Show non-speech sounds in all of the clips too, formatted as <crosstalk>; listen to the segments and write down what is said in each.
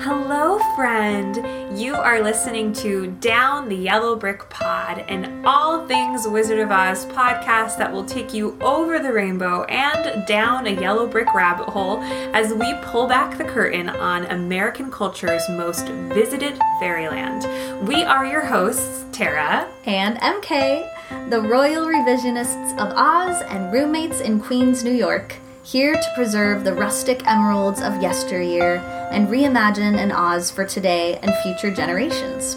Hello, friend. You are listening to Down the Yellow Brick Pod, an all things Wizard of Oz podcast that will take you over the rainbow and down a yellow brick rabbit hole as we pull back the curtain on American culture's most visited fairyland. We are your hosts, Tara and EmKay, the royal revisionists of Oz and roommates in Queens, New York here to preserve the rustic emeralds of yesteryear and reimagine an Oz for today and future generations.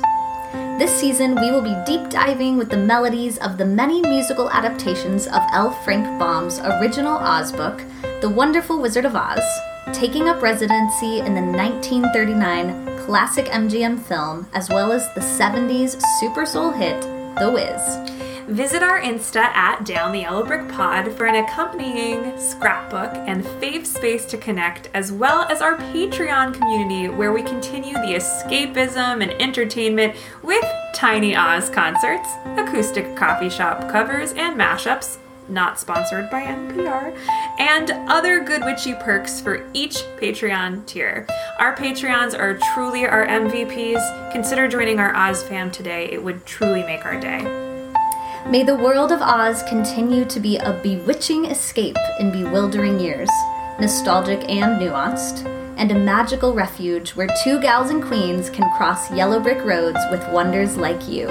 This season, we will be deep diving with the melodies of the many musical adaptations of L. Frank Baum's original Oz book, The Wonderful Wizard of Oz, taking up residency in the 1939 classic MGM film, as well as the 70s super soul hit, The Wiz. Visit our Insta at Down the Yellow Brick Pod for an accompanying scrapbook and fave space to connect, as well as our Patreon community where we continue the escapism and entertainment with Tiny Oz concerts, acoustic coffee shop covers, and mashups not sponsored by NPR, and other good witchy perks for each Patreon tier. Our Patreons are truly our MVPs. Consider joining our Oz fam today, it would truly make our day. May the world of Oz continue to be a bewitching escape in bewildering years, nostalgic and nuanced, and a magical refuge where two gals and queens can cross yellow brick roads with wonders like you.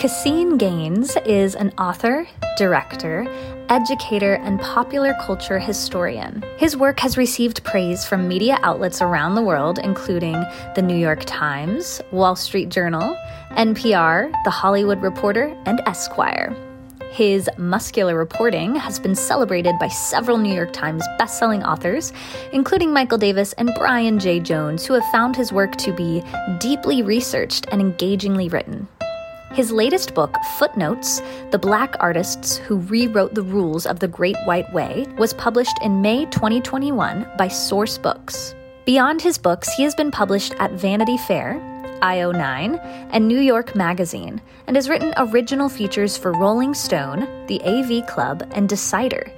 Caseen Gaines is an author, director, educator, and popular culture historian. His work has received praise from media outlets around the world, including the New York Times, Wall Street Journal, NPR, The Hollywood Reporter, and Esquire. His muscular reporting has been celebrated by several New York Times bestselling authors, including Michael Davis and Brian Jay Jones, who have found his work to be deeply researched and engagingly written. His latest book, Footnotes The Black Artists Who Rewrote the Rules of the Great White Way, was published in May 2021 by Sourcebooks. Beyond his books, he has been published at Vanity Fair, IO9, and New York Magazine, and has written original features for Rolling Stone, the AV Club, and Decider.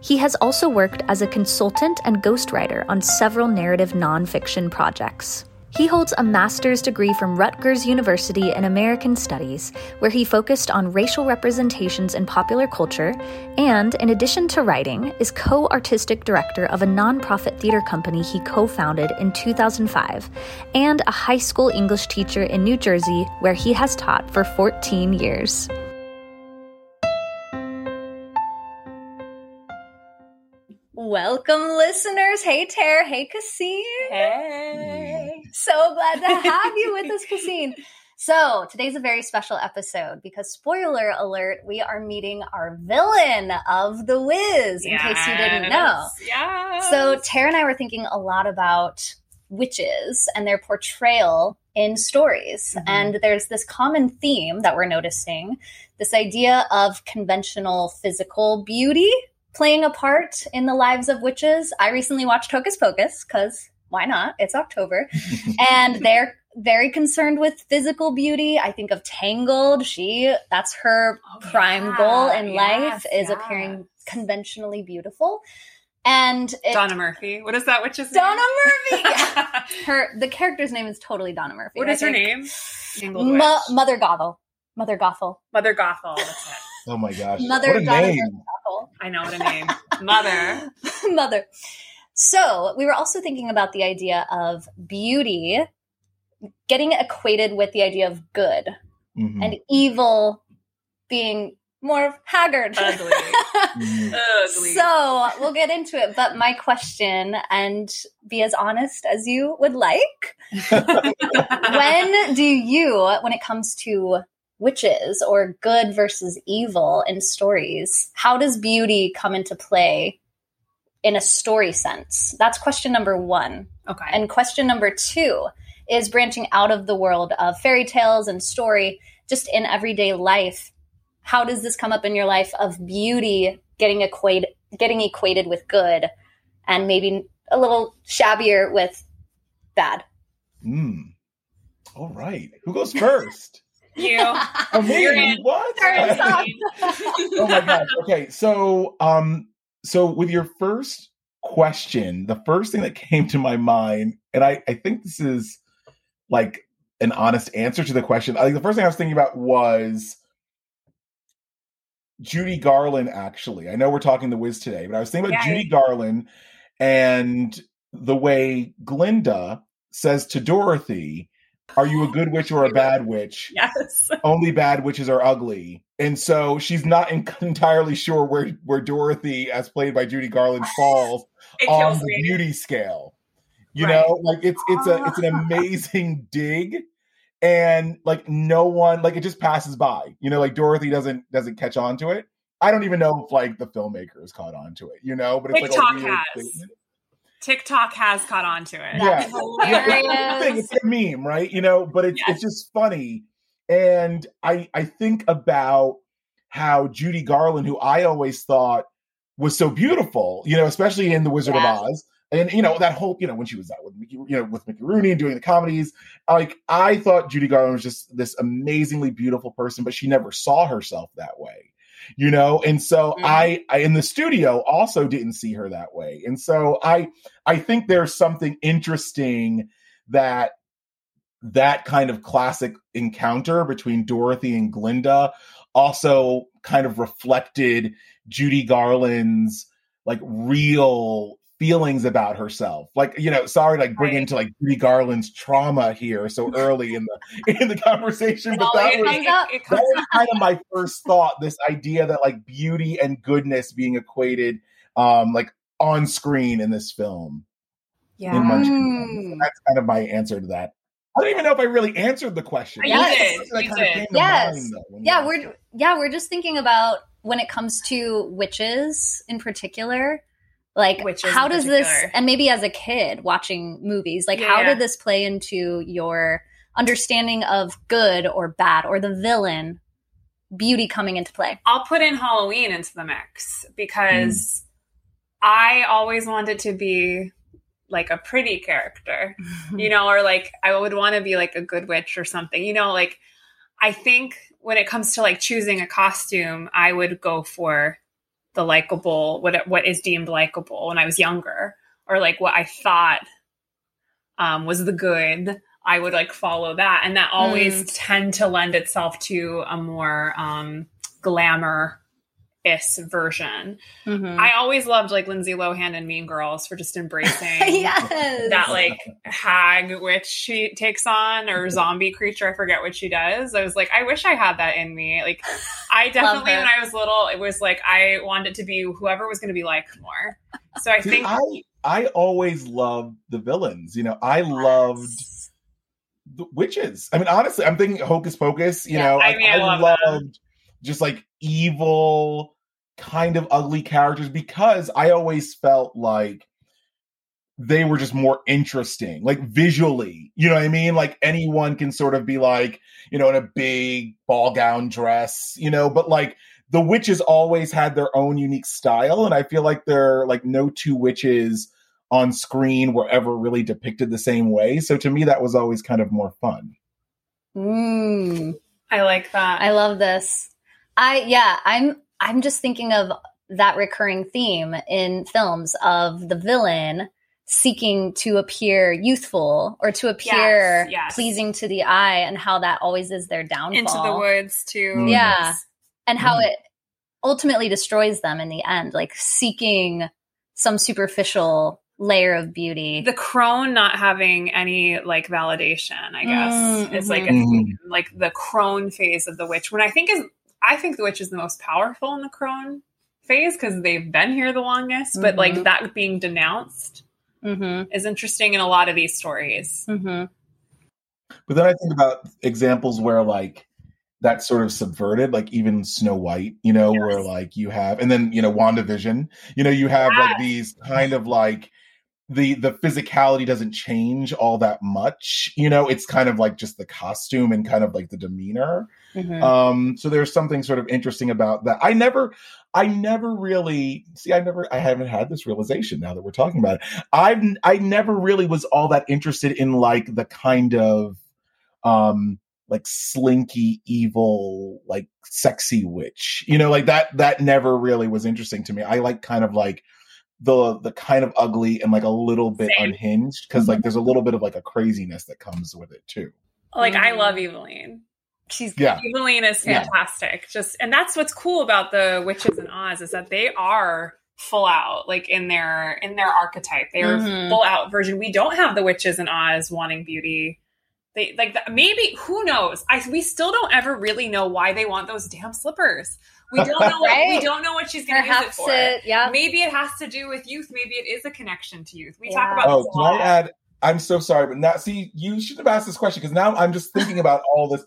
He has also worked as a consultant and ghostwriter on several narrative nonfiction projects. He holds a master's degree from Rutgers University in American Studies, where he focused on racial representations in popular culture, and, in addition to writing, is co artistic director of a nonprofit theater company he co founded in 2005, and a high school English teacher in New Jersey, where he has taught for 14 years. Welcome, listeners. Hey, Tara. Hey, Caseen. Hey. So glad to have you with us, Caseen. So, today's a very special episode because, spoiler alert, we are meeting our villain of The Wiz, in yes. case you didn't know. Yeah. So, Tara and I were thinking a lot about witches and their portrayal in stories. Mm-hmm. And there's this common theme that we're noticing this idea of conventional physical beauty playing a part in the lives of witches. I recently watched Hocus Pocus because why not? It's October. <laughs> and they're very concerned with physical beauty. I think of Tangled. She that's her oh, prime yeah. goal in yes, life is yes. appearing conventionally beautiful. And it, Donna Murphy. What is that witch's Donna name? Donna Murphy. <laughs> her the character's name is totally Donna Murphy. What I is her name? Mo- Mother Gothel. Mother Gothel. Mother Gothel. That's it. Oh my gosh. Mother what a name. I know what a name. Mother. <laughs> Mother. So we were also thinking about the idea of beauty getting equated with the idea of good mm-hmm. and evil being more haggard. Ugly. <laughs> mm-hmm. Ugly. So we'll get into it. But my question, and be as honest as you would like, <laughs> when do you, when it comes to witches or good versus evil in stories, how does beauty come into play in a story sense? That's question number one. Okay. And question number two is branching out of the world of fairy tales and story, just in everyday life. How does this come up in your life of beauty getting equated getting equated with good and maybe a little shabbier with bad? Hmm. All right. Who goes first? You. Amazing. What? <laughs> oh my gosh. Okay. So, um, so with your first question, the first thing that came to my mind, and I, I think this is like an honest answer to the question. I think the first thing I was thinking about was Judy Garland, actually. I know we're talking the Wiz today, but I was thinking about Yeah. Judy Garland and the way Glinda says to Dorothy, Are you a good witch or a bad witch? Yes. <laughs> Only bad witches are ugly. And so she's not en- <laughs> entirely sure where, where Dorothy, as played by Judy Garland, falls <laughs> on the me. beauty scale. You Right. know, like it's it's a ah. it's an amazing dig, and like no one like it just passes by. You know, like Dorothy doesn't doesn't catch on to it. I don't even know if like the filmmakers caught on to it. You know, but it's like a weird has. statement. TikTok has caught on to it. Yeah. That's Yeah, that's thing. It's a meme, right? You know, but it's Yes. it's just funny. And I I think about how Judy Garland, who I always thought was so beautiful, you know, especially in The Wizard Yeah. of Oz. And you know that whole, you know, when she was out with Mickey, you know, with Mickey Rooney and doing the comedies, like I thought Judy Garland was just this amazingly beautiful person, but she never saw herself that way, you know. And so Mhm. I, I in the studio also didn't see her that way, and so I, I think there's something interesting that that kind of classic encounter between Dorothy and Glinda also kind of reflected Judy Garland's like real feelings about herself. Like, you know, sorry to like bring Right. into like Judy Garland's trauma here so <laughs> early in the in the conversation, but that was comes it that was kind of my first thought this idea that like beauty and goodness being equated um like on screen in this film yeah. in Mm. that's kind of my answer to that i don't even know if i really answered the question You That's did, something that you kind of did. came to Yes. mind, though, yeah we're yeah we're just thinking about when it comes to witches in particular like how does this and maybe as a kid watching movies like Yeah, how yeah. did this play into your understanding of good or bad or the villain beauty coming into play I'll put in Halloween into the mix because I always wanted to be like a pretty character, <laughs> you know, or like I would want to be like a good witch or something, you know, like I think when it comes to like choosing a costume, I would go for the likable, what what is deemed likable when I was younger, or like what I thought um, was the good. I would like follow that, and that always tend to lend itself to a more um, glamour is version. Mhm. I always loved like Lindsay Lohan and Mean Girls for just embracing <laughs> yes that like hag witch she takes on or <laughs> zombie creature. I forget what she does. I was like, I wish I had that in me. Like, I definitely when I was little, it was like I wanted to be whoever was going to be like more. So I See, think I I always loved the villains. You know, I loved the witches. I mean, honestly, I'm thinking Hocus Pocus. You Yeah, know, I mean, I love them. loved just like evil, kind of ugly characters because I always felt like they were just more interesting, like visually. You know what I mean? Like anyone can sort of be like, you know, in a big ball gown dress, you know, but like the witches always had their own unique style, and I feel like they're like no two witches on screen were ever really depicted the same way. So to me, that was always kind of more fun. Mm. I like that. I love this. I yeah, I'm I'm just thinking of that recurring theme in films of the villain seeking to appear youthful or to appear Yes, yes. pleasing to the eye and how that always is their downfall. Into the woods too. Mm. Yeah. And how Mm. it ultimately destroys them in the end, like seeking some superficial layer of beauty. the crone not having any like validation i guess Mm, is like a mhm. theme, like the crone phase of the witch when i think is i think the witch is the most powerful in the crone phase because they've been here the longest but like Mhm. that being denounced mm-hmm. is interesting in a lot of these stories Mm-hmm. But then I think about examples where like that's sort of subverted, like even Snow White, you know, Yes. where like you have, and then you know WandaVision, you know, you have like these kind of like the the physicality doesn't change all that much, you know, it's kind of like just the costume and kind of like the demeanor. Mm-hmm. Um, so there's something sort of interesting about that. I never, I never really see. I never, I haven't had this realization now that we're talking about it. I've, I never really was all that interested in like the kind of, um, like slinky, evil, like sexy witch. You know, like that. That never really was interesting to me. I like kind of like the the kind of ugly and like a little bit Same. unhinged because like there's a little bit of like a craziness that comes with it too. Like I Mhm. love Evillene. She's Yeah. Evillene is Yeah. fantastic. Just and that's what's cool about the witches in Oz is that they are full out like in their in their archetype. They are Mhm. full out version. We don't have the witches in Oz wanting beauty. They like the, maybe who knows? I we still don't ever really know why they want those damn slippers. We don't know what we don't know what she's going to use it for. it, yeah. Maybe it has to do with youth. Maybe it is a connection to youth. We Yeah. talk about Oh, this a can. I add? I'm so sorry, but now see, you should have asked this question because now I'm just thinking about all this.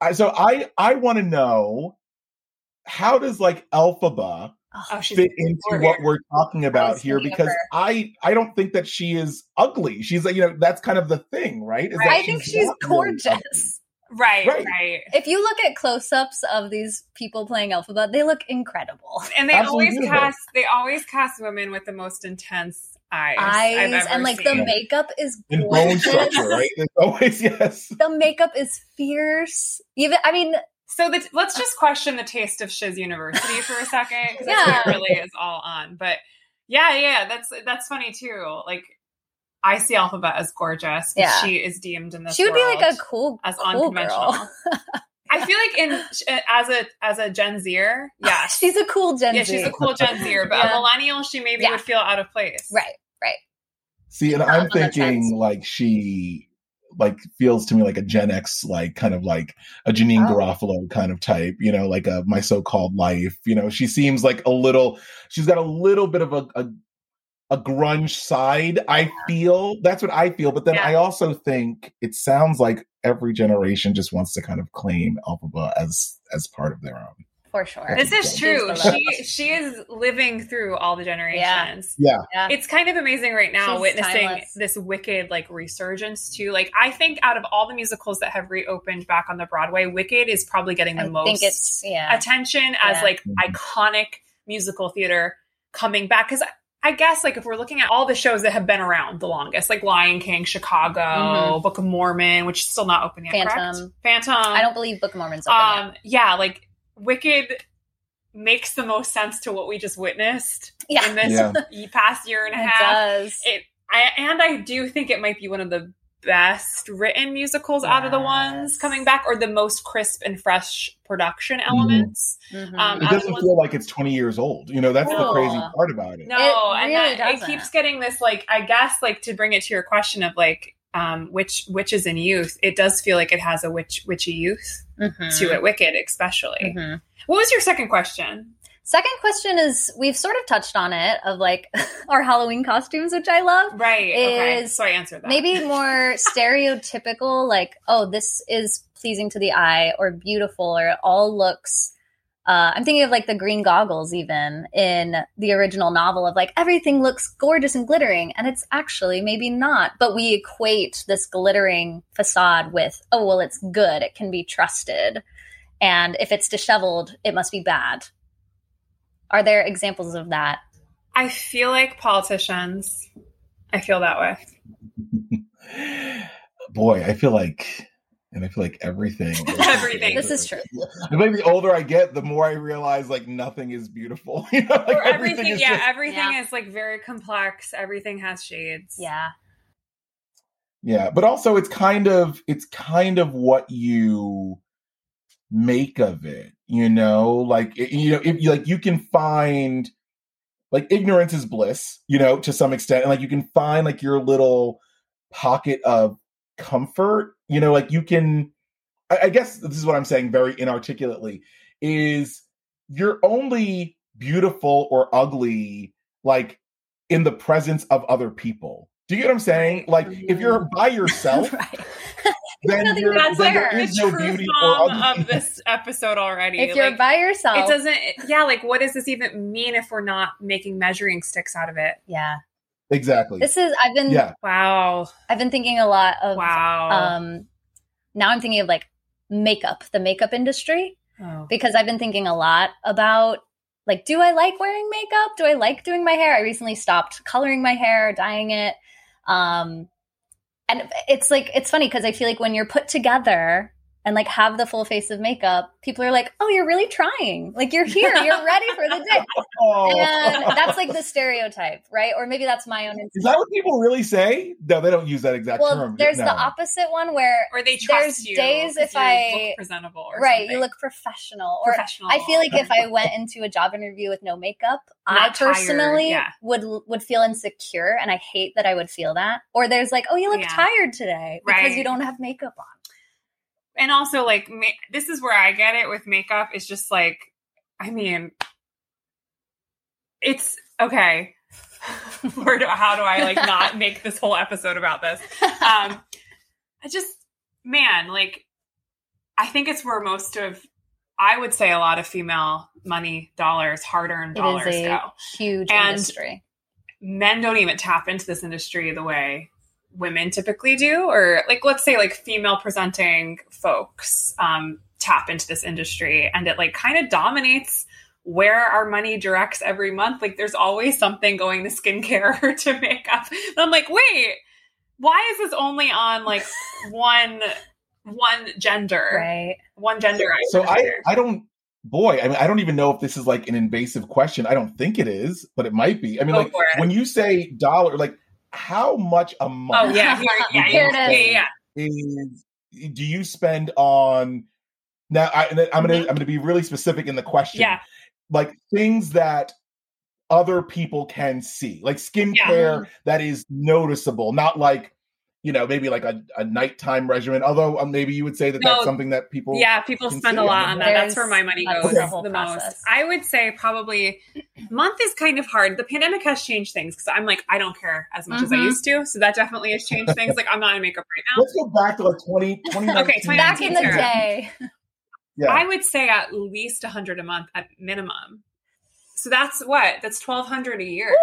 I, so I I want to know how does like Elphaba oh, fit into gorgeous. what we're talking about here because. I I don't think that she is ugly. She's like you know that's kind of the thing, right? Is that I think she's not really gorgeous. Right, Right. right. If you look at close-ups of these people playing Elphaba, they look incredible. <laughs> and they Absolutely always beautiful. cast they always cast women with the most intense eyes, I've Eyes ever and like seen. the makeup is in bone structure, right? It's always <laughs> yes. The makeup is fierce. Even I mean, so the, let's just question the taste of Shiz University for a second because Yeah. that's what it really is all on. But yeah, yeah, that's that's funny too. Like I see Elphaba as gorgeous. Yeah. She is deemed in this. she would be like a cool, as cool unconventional. girl. I feel like in uh, as a as a Gen Zer, <laughs> yeah, she's a cool Gen yeah, Z. she's a cool Gen Zer, but Yeah. a millennial, she maybe Yeah. would feel out of place. right, right. See, and I'm thinking like she like feels to me like a Gen X, like kind of like a Janeane Oh. Garofalo kind of type, you know, like a my so-called life. You know, she seems like a little. She's got a little bit of a a, a grunge side. I feel that's what I feel, but then Yeah. I also think it sounds like every generation just wants to kind of claim Elphaba as as part of their own. For sure. This is true. She she is living through all the generations. Yeah, yeah. It's kind of amazing right now She's witnessing timeless. this wicked like resurgence too. Like I think out of all the musicals that have reopened back on the Broadway, Wicked is probably getting the I most think it's yeah. attention as Yeah. like Mhm. iconic musical theater coming back because I guess like if we're looking at all the shows that have been around the longest, like Lion King, Chicago, Mhm. Book of Mormon, which is still not open yet, correct? Phantom. Phantom. I don't believe Book of Mormon's open yet. Um, yeah, like Wicked makes the most sense to what we just witnessed Yeah, in this Yeah. <laughs> past year and a it half. does. It, I and I do think it might be one of the best written musicals out of the ones coming back, or the most crisp and fresh production elements. Mhm. um, it doesn't feel like it's 20 years old. You know, that's the crazy part about it. No, It and really that, it keeps getting this like I guess like to bring it to your question of like um which which is in youth, it does feel like it has a witch witchy youth Mhm. to it, Wicked especially. Mhm. What was your second question? Second question is we've sort of touched on it of like <laughs> our Halloween costumes, which I love. Right. okay. Is So I answered that. Maybe <laughs> more stereotypical, like, oh, this is pleasing to the eye or beautiful or it all looks. Uh, I'm thinking of like the green goggles, even in the original novel, of like everything looks gorgeous and glittering, and it's actually maybe not. But we equate this glittering facade with, oh, well, it's good, it can be trusted. And if it's disheveled, it must be bad. Are there examples of that? I feel like politicians. I feel that way. <laughs> Boy, I feel like, and I feel like everything. <laughs> Everything. This is true. I feel like the older I get, the more I realize like nothing is beautiful. <laughs> you know, like or everything, is yeah, just- everything Yeah. is like very complex. Everything has shades. Yeah. yeah. But also, it's kind of it's kind of what you make of it. You know, like you know, if like, you can find like ignorance is bliss. You know, to some extent, and like you can find like your little pocket of comfort. You know, like you can. I, I guess this is what I'm saying very inarticulately. Is you're only beautiful or ugly like in the presence of other people. Do you get what I'm saying? Like if you're mm. by <laughs> yourself, right. Then, nothing you're, That's then like there the is no truth beauty bomb of this episode already. If you're Like, by yourself, it doesn't. Yeah, like what does this even mean if we're not making measuring sticks out of it? yeah. exactly. This is I've been yeah, Wow. I've been thinking a lot of Wow. um now I'm thinking of like makeup, the makeup industry oh. because I've been thinking a lot about like do I like wearing makeup? Do I like doing my hair? I recently stopped coloring my hair, dyeing it. Um and it's like it's funny because I feel like when you're put together and like have the full face of makeup, people are like, "Oh, you're really trying. Like you're here. You're ready for the day." Oh. <laughs> And that's like the stereotype, right? Or maybe that's my own. Is that what people really say? No, they don't use that exact Well, term. there's no. the opposite one where Or they trust There's you. days if you I- look presentable or right, something. you look professional. Or professional. I feel like if I went into a job interview with no makeup, <laughs> I Not tired, personally yeah. would would feel insecure, and I hate that I would feel that. Or there's like, oh, you look Yeah. tired today because Right. you don't have makeup on. And also like ma- this is where I get it with makeup. It's just like, I mean, it's okay. <laughs> Where do, how do I like not make this whole episode about this? Um, I just, man, like, I think it's where most of, I would say, a lot of female money, dollars, hard-earned dollars is a go. huge And- industry. men don't even tap into this industry the way women typically do or like let's say like female presenting folks um, tap into this industry and it like kind of dominates where our money directs every month like there's always something going to skincare <laughs> or to makeup and i'm like wait why is this only on like one one gender Right. one gender So I. I don't. Boy, I mean, I don't even know if this is like an invasive question. I don't think it is, but it might be. I mean, Go like when you say dollar, like how much a oh month yeah here, yeah, Here yeah, it is. yeah, yeah. is? Do you spend on? Now, I, I'm gonna Mhm. I'm gonna be really specific in the question. yeah like things that other people can see, like skincare that is noticeable, not like you know maybe like a, a nighttime regimen. Although uh, maybe you would say that No, that's something that people Yeah, people spend a lot on that. That's where my money goes the the most. I would say probably month is kind of hard. The pandemic has changed things because I'm like I don't care as much as I Mhm. used to. So that definitely has changed things. Like I'm not in makeup right now. Let's go back to like 20, 2019. Okay, 2019. Back in the Sarah. day. Yeah. I would say at least 100 a month at minimum. So that's what that's 1200 a year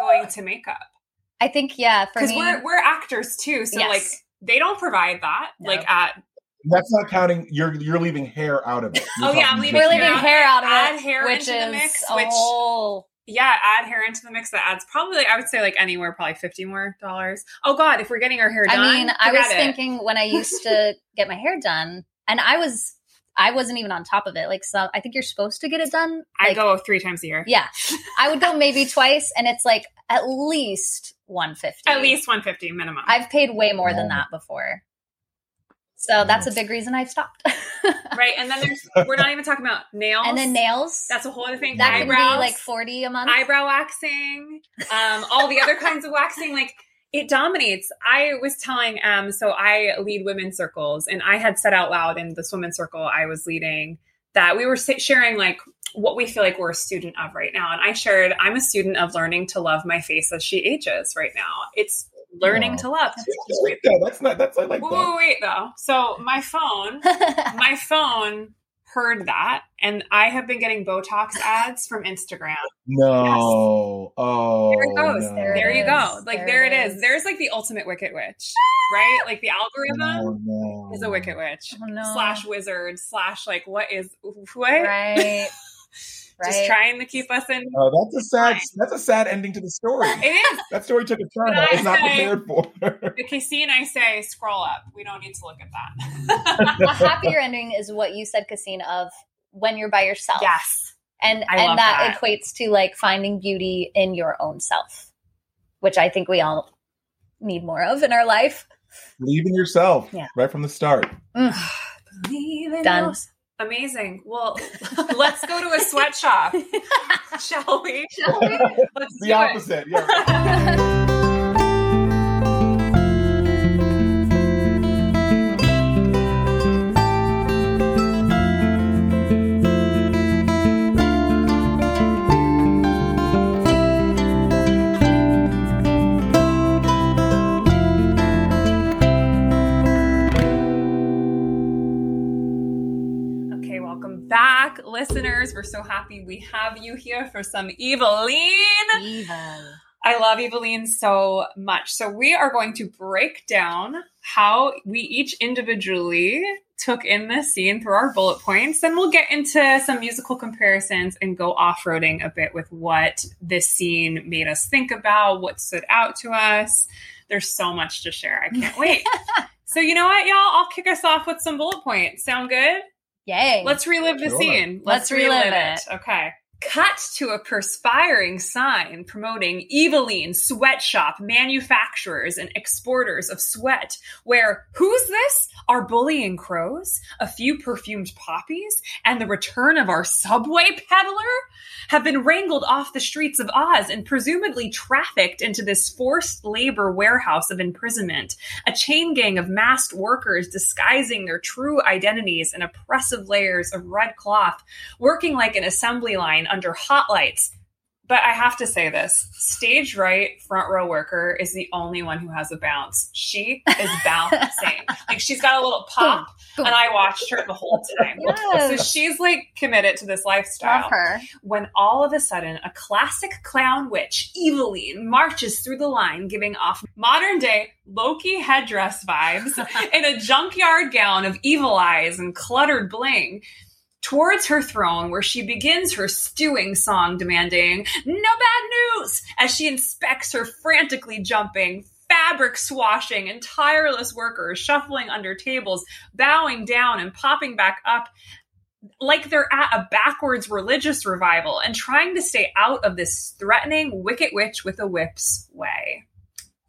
going to makeup I think yeah, because me. we're we're actors too. So Yes. like they don't provide that No. like at That's not counting. You're you're leaving hair out of it. Oh, you're Oh, yeah, I'm leaving we're leaving hair hair out of add it, Add hair which into the is mix, a which- whole. yeah, add hair into the mix. That adds probably, I would say, like anywhere, probably fifty more dollars. Oh God, if we're getting our hair done, I mean, I was it. thinking when I used to <laughs> get my hair done, and I was, I wasn't even on top of it. Like, so I think you're supposed to get it done. I go three times a year. Yeah, I would go maybe <laughs> twice, and it's like at least one fifty. At least one fifty minimum. I've paid way more than that before. So that's a big reason I've stopped. <laughs> right, and then there's we're not even talking about nails. and then nails. That's a whole other thing. that can Eyebrows, be like forty a month. eyebrow waxing, um, all the other kinds of waxing. Like it dominates. I was telling, um, so I lead women's circles, and I had said out loud in this women's circle I was leading that we were sharing like what we feel like we're a student of right now. And I shared, I'm a student of learning to love my face as she ages right now. It's learning Wow. to love. I like that. That's not. That's I like Wait, that. wait, wait, though. So my phone, <laughs> my phone heard that, and I have been getting Botox ads from Instagram. No. Oh. There it goes. no. There, you is. go. Like There there, it it is. is. There's like the ultimate Wicked Witch, right? Like the algorithm Oh, no. is a Wicked Witch Oh, no. slash wizard slash like what is what? right. <laughs> Just trying to keep us in. Oh, that's a sad. That's a sad ending to the story. It is. That story took a turn But I I was not say- prepared for. The Casey and I say scroll up. We don't need to look at that. <laughs> a happier ending is what you said, Caseen, of when you're by yourself. yes. And I and that, that. equates to like finding beauty in your own self, which I think we all need more of in our life. Believe in yourself. Yeah. Right from the start. Done. Amazing. Well, <laughs> let's go to a sweatshop, <laughs> shall we? Let's the do opposite. Yeah. <laughs> listeners. We're so happy we have you here for some Evillene. I love Evillene so much. So we are going to break down how we each individually took in this scene through our bullet points. Then we'll get into some musical comparisons and go off-roading a bit with what this scene made us think about, what stood out to us. There's so much to share. I can't wait. <laughs> So you know what, y'all? I'll kick us off with some bullet points. Sound good? Yay. Let's relive the Sure. scene. Let's relive it. Okay. Cut to a perspiring sign promoting Evillene sweatshop manufacturers and exporters of sweat, where who's this? Our bullying crows, a few perfumed poppies, and the return of our subway peddler have been wrangled off the streets of Oz and presumably trafficked into this forced labor warehouse of imprisonment a chain gang of masked workers disguising their true identities in oppressive layers of red cloth, working like an assembly line under hot lights. But I have to say this stage right front row worker is the only one who has a bounce. She is bouncing. <laughs> like she's got a little pop, and I watched her the whole time. So she's like committed to this lifestyle Love her. when all of a sudden a classic clown witch, Evillene, marches through the line, giving off modern day Loki headdress vibes <laughs> in a junkyard gown of evil eyes and cluttered bling. Towards her throne, where she begins her stewing song demanding, No bad news! as she inspects her frantically jumping, fabric swashing, and tireless workers shuffling under tables, bowing down and popping back up like they're at a backwards religious revival and trying to stay out of this threatening wicked witch with a whip's way.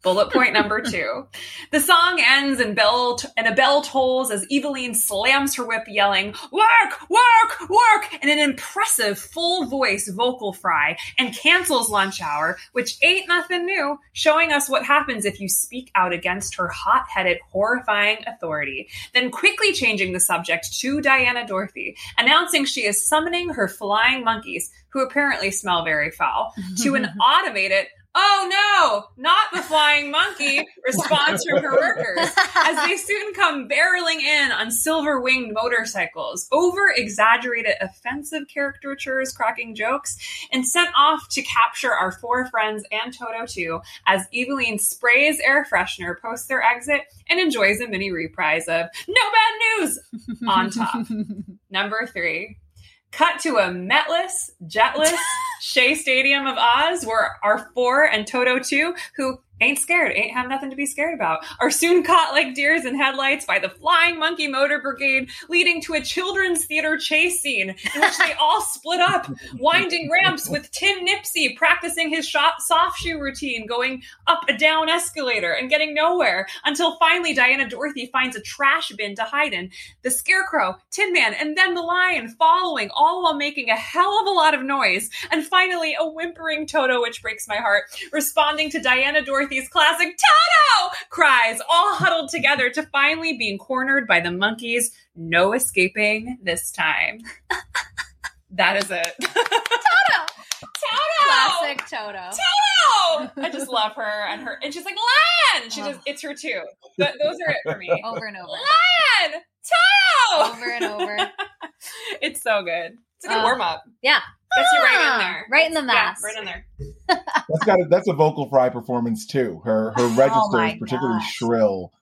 Bullet point number two. The song ends and bell and a bell tolls as Evillene slams her whip, yelling, Work, work, work, in an impressive full voice vocal fry, and cancels lunch hour, which ain't nothing new, showing us what happens if you speak out against her hot headed, horrifying authority. Then quickly changing the subject to Diana Dorothy, announcing she is summoning her flying monkeys, who apparently smell very foul, to an <laughs> automated Oh no, not the flying monkey response from her workers as they soon come barreling in on silver winged motorcycles, over exaggerated offensive caricatures, cracking jokes, and sent off to capture our four friends and Toto too as Evillene sprays air freshener post their exit and enjoys a mini reprise of No Bad News on top. <laughs> Number three. Cut to a metless, jetless <laughs> Shea Stadium of Oz, where our four and Toto two, who ain't scared, ain't have nothing to be scared about, are soon caught like deers in headlights by the Flying Monkey Motor Brigade, leading to a children's theater chase scene in which they all split up, winding ramps with Tim Nipsey practicing his soft shoe routine, going up a down escalator and getting nowhere, until finally Diana Dorothy finds a trash bin to hide in. The Scarecrow, Tin Man, and then the Lion following, all while making a hell of a lot of noise. And finally, a whimpering Toto, which breaks my heart, responding to Diana Dorothy's classic Toto cries, all huddled together to finally being cornered by the monkeys. No escaping this time. <laughs> that is it. Toto! Toto! Classic Toto. Toto! I just love her and her, and she's like Lion. She just, oh. it's her too. Th- those are it for me. Over and over. Lion, Toto! Over and over. <laughs> it's so good. It's a good Uh, warm up. Yeah. Gets you right in Ah, there. right in the Yeah, right in there. <laughs> That's got a, that's a vocal fry performance too. Her her register Oh is particularly gosh. shrill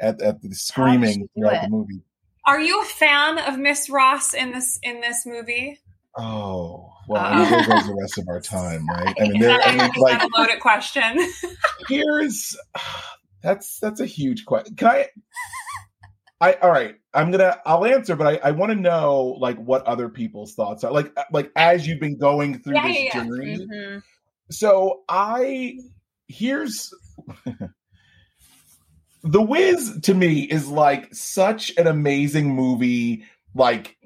at, at the screaming she throughout it? the movie. Are you a fan of Miss Ross in this in this movie? Oh well, Uh, I mean, there goes the rest of our time, <laughs> right? I mean, there, I mean, like a loaded question? here's <sighs> that's that's a huge question. Can I? I all right. I'm gonna. I'll answer, but I, I want to know like what other people's thoughts are. Like like as you've been going through Yeah, this yeah, yeah. journey. Mhm. So I here's <laughs> The Wiz to me is like such an amazing movie, like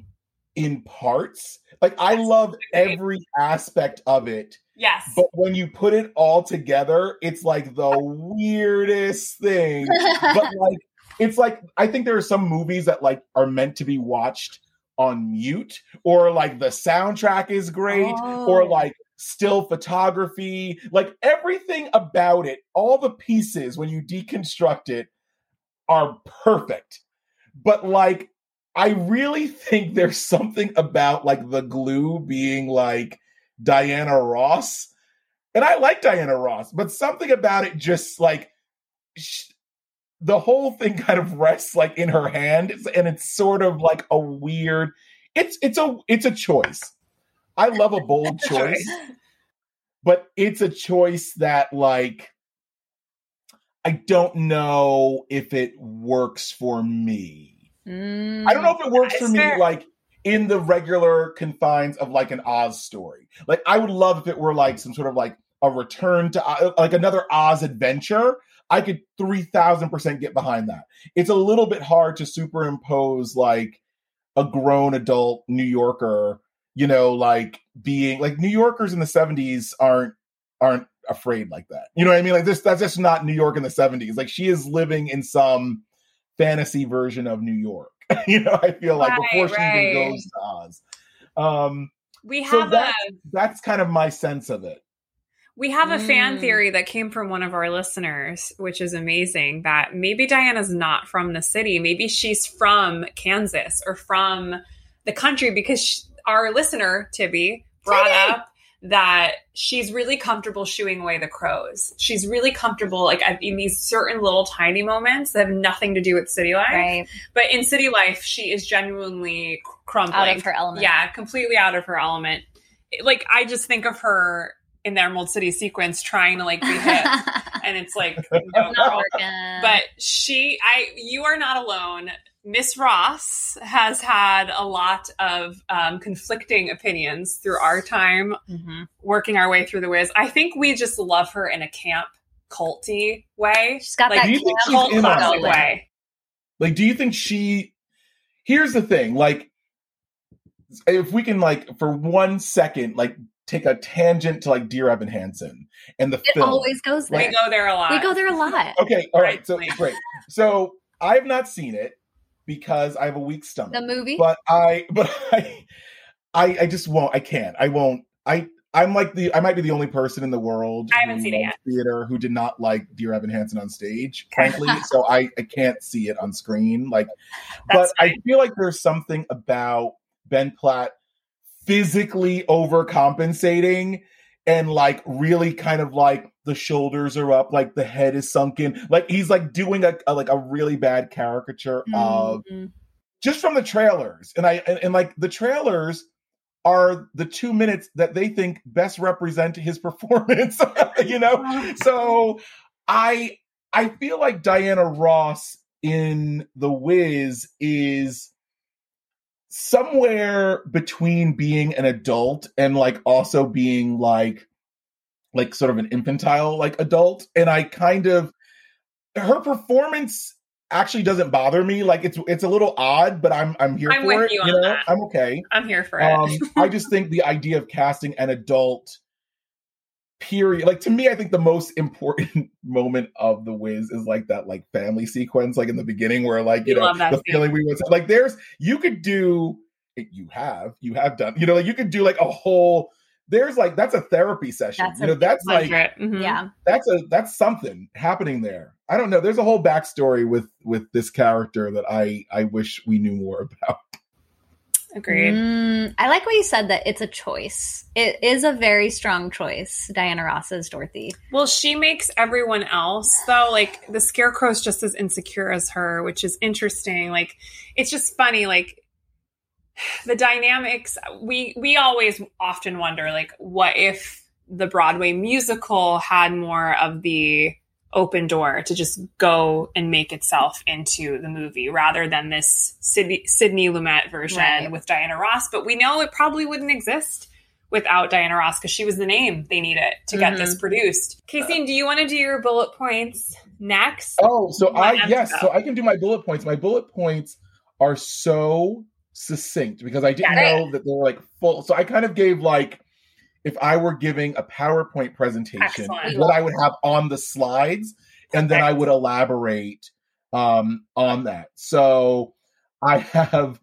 in parts. Like I love every aspect of it. yes. But when you put it all together, it's like the weirdest thing. But <laughs> like it's like I think there are some movies that like are meant to be watched on mute or like the soundtrack is great or Oh. like still photography, like everything about it, all the pieces when you deconstruct it are perfect. But like I really <laughs> think there's something about like the glue being like Diana Ross. And I like Diana Ross, but something about it just like sh- the whole thing kind of rests like in her hand and it's sort of like a weird it's it's a it's a choice. I love a <laughs> bold choice, but it's a choice that like I don't know if it works for me. Mm. I don't know if it works for me like in the regular confines of like an Oz story. Like I would love if it were like some sort of like a return to like another Oz adventure. I could 3000% get behind that. It's a little bit hard to superimpose like a grown adult New Yorker, you know, like being like New Yorkers in the 70s aren't aren't afraid like that. You know what I mean? Like this that's just not New York in the 70s. Like she is living in some fantasy version of New York. <laughs> you know, I feel like before she right. even goes to Oz. Um We So have that- a that's kind of my sense of it. We have a fan Mm. theory that came from one of our listeners, which is amazing. That maybe Diana's not from the city. Maybe she's from Kansas or from the country because sh our listener Tibby brought Tibby! up that she's really comfortable shooing away the crows. She's really comfortable, like in these certain little tiny moments that have nothing to do with city life. Right. But in city life, she is genuinely cr- crumbling Out of her element. Yeah, completely out of her element. Like I just think of her in the Emerald City sequence trying to like be <laughs> hip, and it's like, <laughs> no, Not girl. but she, I, you are not alone. Miss Ross has had a lot of um, conflicting opinions through our time Mhm. working our way through the Wiz. I think we just love her in a camp culty way, she's got like, that do camp cult in on classic way. Like, do you think she? Here's the thing. Like, if we can, like, for one second, like, take a tangent to like Dear Evan Hansen and the It film. always goes there. We go there a lot. We go there a lot. okay, all right. So great. So I've not seen it because I have a weak stomach. The movie. but I, but <laughs> I, I, I just won't. I can't. I won't. I. I'm like the. I might be the only person in the world. I haven't seen it loves Theater who did not like Dear Evan Hansen on stage, <laughs> frankly. so I, I can't see it on screen. Like, That's but I feel like there's something about Ben Platt physically overcompensating and like really kind of like the shoulders are up, like the head is sunken, like he's like doing a, a like a really bad caricature of Mhm. just from the trailers. And i and, and, like the trailers are the two minutes that they think best represent his <laughs> performance <laughs> you know? So i i feel like diana ross in the wiz is somewhere between being an adult and like also being like like sort of an infantile like adult and i kind of her performance actually doesn't bother me like it's it's a little odd but i'm i'm here I'm for with it you you, on know that. i'm okay I'm here for it. um i just <laughs> think the idea of casting an adult period like to me i think the most important <laughs> moment of the wiz is like that like family sequence like in the beginning where like you We know the scene. feeling we was like there's you could do you have you have done you know like you could do like a whole there's like that's a therapy session That's you know that's like 100. Mhm. Yeah. that's a that's something happening there i don't know there's a whole backstory with with this character that i i wish we knew more <laughs> about Agreed. Mm, I like what you said that it's a choice. It is a very strong choice, Diana Ross's Dorothy. Well, she makes everyone else though like the scarecrow's just as insecure as her, which is interesting. Like it's just funny like the dynamics we we always often wonder like what if the Broadway musical had more of the open door to just go and make itself into the movie rather than this Sidney, Sidney Lumet version Right. with Diana Ross. But we know it probably wouldn't exist without Diana Ross because she was the name they needed to get Mhm. this produced. Casey, do you want to do your bullet points next? Oh, so I yes, go. so I can do my bullet points. My bullet points are so succinct because I didn't know that they were like full. So I kind of gave like if I were giving a PowerPoint presentation, Excellent. what I would have on the slides, and then I would elaborate um, on that. So I have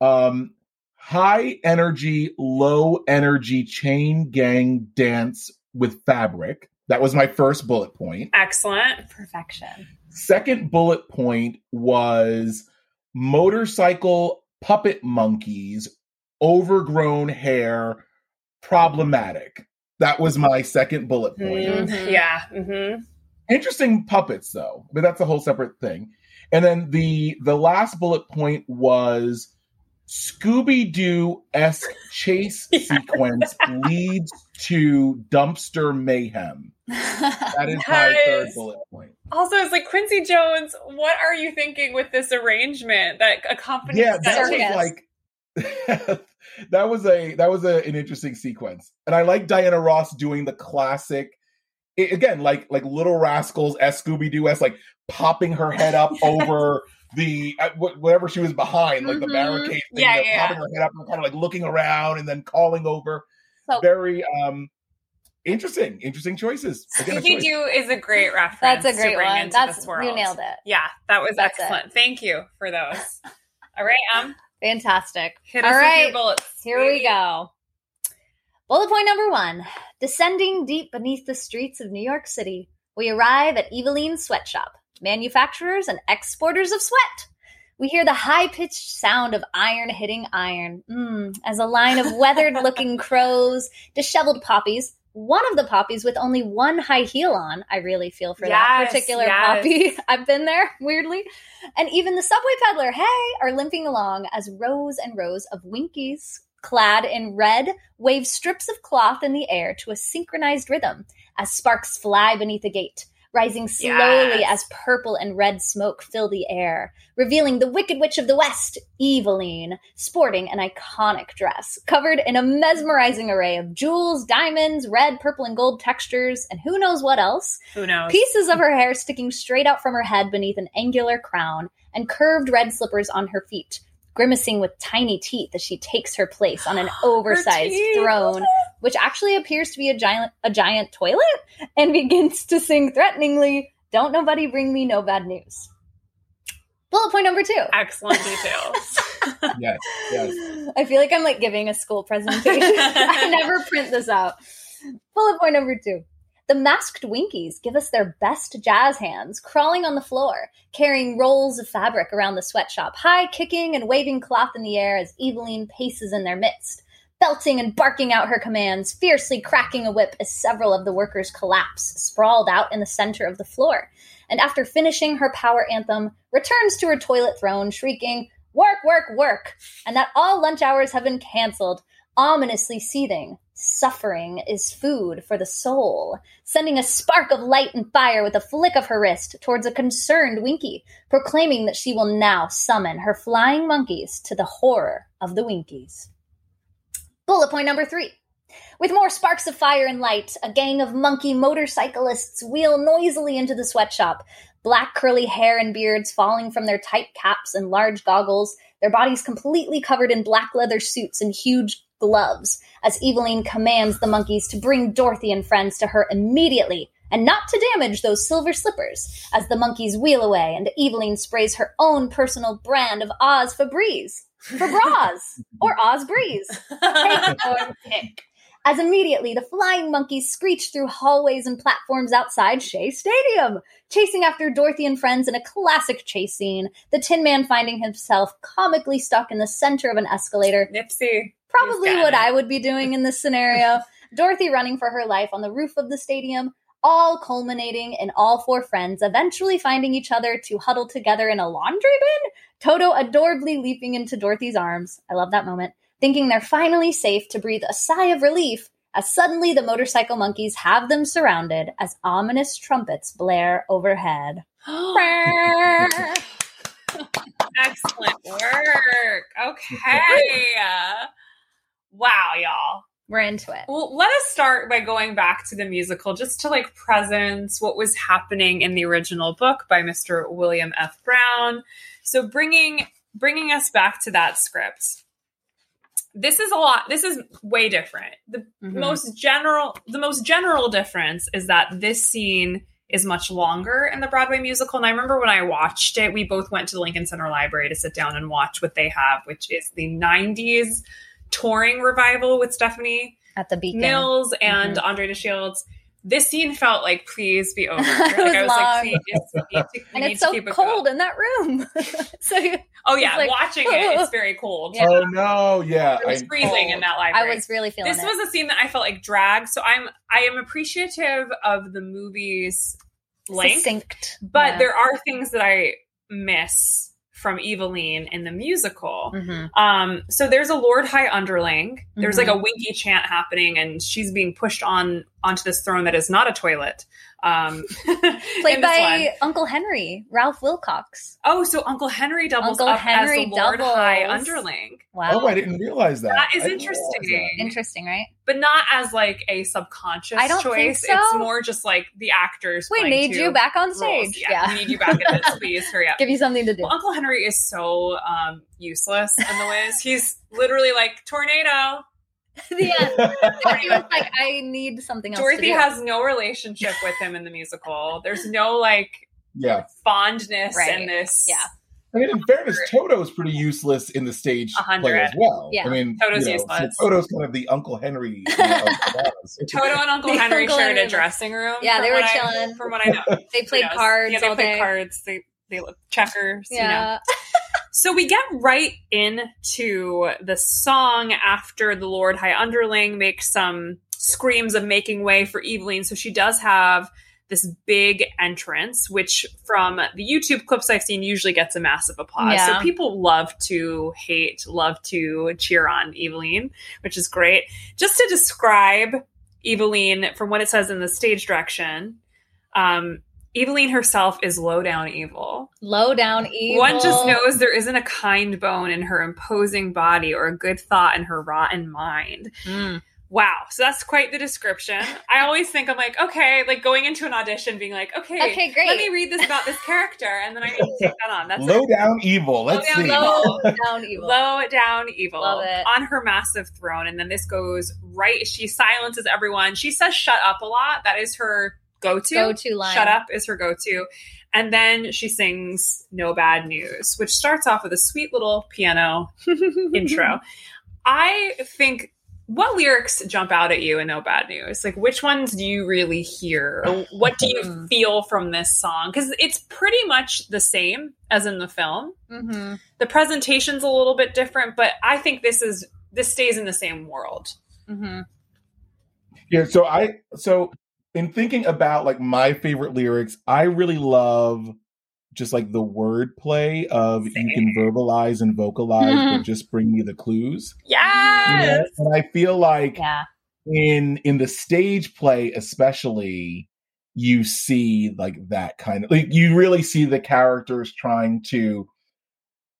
um, high energy, low energy chain gang dance with fabric. That was my first bullet point. Excellent. Perfection. Second bullet point was motorcycle puppet monkeys, overgrown hair, problematic. That was my second bullet point. Mhm. Yeah. hmm Interesting puppets though, but that's a whole separate thing. And then the the last bullet point was Scooby Doo esque chase <laughs> sequence leads to dumpster mayhem. That is my Yes. third bullet point. Also, it's like Quincy Jones. What are you thinking with this arrangement that accompanies? Yeah, that was like <laughs> that was a that was a, an interesting sequence, and I like Diana Ross doing the classic. i- again, like like Little Rascals, as Scooby Doo, s like popping her head up <laughs> over the uh, whatever she was behind, like the Mhm. barricade thing, Yeah, you know, yeah, popping her head up and kind of like looking around and then calling over. So- Very um interesting, interesting choices. <laughs> Again, a Scooby choice. Doo is a great reference. That's a to great bring one. into That's this world. you nailed it. Yeah, that was That's it. excellent. Thank you for those. All right, um, Fantastic. hit All your bullets. Here we go. Bullet point number one Descending deep beneath the streets of New York City, we arrive at Evillene's sweatshop, manufacturers and exporters of sweat. We hear the high pitched sound of iron hitting iron mm, as a line of weathered looking <laughs> crows, disheveled poppies, one of the poppies with only one high heel on. I really feel for that particular yes. poppy. <laughs> I've been there, weirdly. And even the subway peddler, hey, are limping along as rows and rows of Winkies, clad in red, wave strips of cloth in the air to a synchronized rhythm as sparks fly beneath the gate, rising slowly Yes. as purple and red smoke fill the air, revealing the Wicked Witch of the West, Evillene, sporting an iconic dress, covered in a mesmerizing array of jewels, diamonds, red, purple, and gold textures, and who knows what else. Who knows? Pieces of her hair sticking straight out from her head beneath an angular crown, and curved red slippers on her feet, grimacing with tiny teeth as she takes her place on an <gasps> oversized throne, which actually appears to be a giant a giant toilet, and <laughs> begins to sing threateningly, Don't nobody bring me no bad news. Bullet point number two. Excellent <laughs> details. <laughs> Yes, yes. I feel like I'm like giving a school presentation. I never print this out. Bullet point number two. The masked Winkies give us their best jazz hands, crawling on the floor, carrying rolls of fabric around the sweatshop, high kicking and waving cloth in the air as Evillene paces in their midst, belting and barking out her commands, fiercely cracking a whip as several of the workers collapse, sprawled out in the center of the floor. And after finishing her power anthem, returns to her toilet throne, shrieking, Work, work, work! and that all lunch hours have been canceled, ominously seething. Suffering is food for the soul, sending a spark of light and fire with a flick of her wrist towards a concerned Winky, proclaiming that she will now summon her flying monkeys to the horror of the Winkies. Bullet point number three. With more sparks of fire and light, a gang of monkey motorcyclists wheel noisily into the sweatshop, black curly hair and beards falling from their tight caps and large goggles, their bodies completely covered in black leather suits and huge gloves, as Evillene commands the monkeys to bring Dorothy and friends to her immediately, and not to damage those silver slippers, as the monkeys wheel away and Evillene sprays her own personal brand of Oz Febreze. For bras, <laughs> or Oz Breeze. <laughs> Take your pick. As immediately the flying monkeys screech through hallways and platforms outside Shea Stadium, chasing after Dorothy and friends in a classic chase scene, the Tin Man finding himself comically stuck in the center of an escalator, Nipsey. Probably what it. I would be doing in this scenario. <laughs> Dorothy running for her life on the roof of the stadium, all culminating in all four friends eventually finding each other to huddle together in a laundry bin. Toto adorably leaping into Dorothy's arms. I love that moment. Thinking they're finally safe to breathe a sigh of relief as suddenly the motorcycle monkeys have them surrounded as ominous trumpets blare overhead. <gasps> <laughs> Excellent work. Okay. Wow, y'all. We're into it. Well, let us start by going back to the musical just to like presence what was happening in the original book by Mr. William F. Brown. So bringing bringing us back to that script. This is a lot this is way different. The Mhm. most general the most general difference is that this scene is much longer in the Broadway musical. And I remember when I watched it, we both went to the Lincoln Center Library to sit down and watch what they have, which is the 90s touring revival with Stephanie At the beacon. Mills mm-hmm. and Andre DeShields. This scene felt like, please be over. <laughs> It Like, was I was long. like, please, we need to, we <laughs> and need it's to so keep cold going. in that room. <laughs> so you- Oh, yeah. Like- watching it, it's very cold. Yeah. Oh no, yeah. It was I- freezing in that library. I was really feeling this it. was a scene that I felt like drag. So I'm I am appreciative of the movie's length, succinct. but Yeah. there are things that I miss from Evillene in the musical. Mhm. Um, so there's a Lord High Underling. There's Mhm. like a winky chant happening, and she's being pushed on onto this throne that is not a toilet. Um, <laughs> Played by one. Uncle Henry, Ralph Wilcox. Oh, so Uncle Henry doubles Uncle up Henry as the Lord doubles. High Underling, Wow. Oh, I didn't realize that. That is I didn't interesting. Interesting, right? but not as like a subconscious I don't think choice. so. It's more just like the actors. We playing need you back on roles. stage. Yeah, Yeah. we need you back in this. <laughs> Please hurry up. Give you something to do. Well, Uncle Henry is so um, useless in the Wiz. He's literally like tornado. The end. He was like, I need something else. to Dorothy do. has no relationship with him in the musical. There's no like Yeah. fondness Right. in this. Yeah. I mean, in fairness, Toto's pretty useless in the stage hundred. play as well. Yeah. I mean, Toto's you know, useless. So Toto's kind of the Uncle Henry. You know, of. <laughs> Toto and Uncle The Henry Uncle shared Henry a dressing room. Yeah, they were what I- chilling. from what I know, <laughs> They played Yes. cards Yeah, they all played day. cards. They they checkers. You know. So we get right into the song after the Lord High Underling makes some screams of making way for Evillene. So she does have this big entrance, which from the YouTube clips I've seen usually gets a massive applause. Yeah. So people love to hate, love to cheer on Evillene, which is great. Just to describe Evillene from what it says in the stage direction, um, Evillene herself is low down evil. Low down evil. One just knows there isn't a kind bone in her imposing body or a good thought in her rotten mind. Mm. Wow. So that's quite the description. I always think I'm like, okay, like going into an audition, being like, okay, Okay, great. let me read this about this character, and then I need to take that on. That's Low it. down evil. Let's down see. Low <laughs> down evil. Low down evil Love it. on her massive throne. And then this goes right. She silences everyone. She says, shut up a lot. That is her go to. Go to line. Shut up is her go to. And then she sings No Bad News, which starts off with a sweet little piano <laughs> intro. I think what lyrics jump out at you in No Bad News? Like which ones do you really hear? What do you Hmm. feel from this song? Because it's pretty much the same as in the film. hmm The presentation's a little bit different, but I think this is this stays in the same world. hmm Yeah, so I so in thinking about like my favorite lyrics, I really love just like the wordplay of you can verbalize and vocalize, but mm-hmm. just bring me the clues. you know? And I feel like Yeah. in in the stage play, especially, you see like that kind of like you really see the characters trying to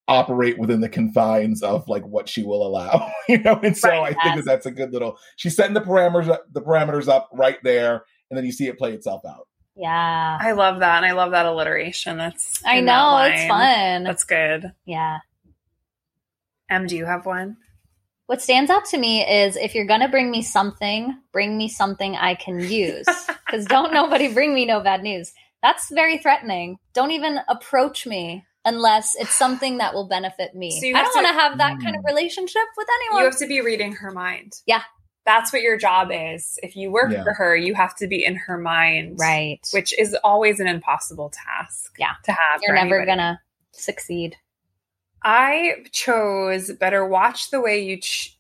operate within the confines of like what she will allow <laughs> you know and so Right, i think that that's a good little she's setting the parameters up, the parameters up right there and then you see it play itself out Yeah. I love that, and I love that alliteration. That's I in that know. It's fun. That's good. yeah. Em, do you have one? What stands out to me is if you're going to bring me something, bring me something I can use. <laughs> Because don't nobody bring me no bad news. That's very threatening. Don't even approach me unless it's something that will benefit me. So I don't to- want to have that kind of hmm. relationship with anyone. You have to be reading her mind. Yeah. That's what your job is. If you work Yeah. for her, you have to be in her mind. right. Which is always an impossible task. Yeah. To have. you're never anybody. going to succeed. I chose better watch the way you ch-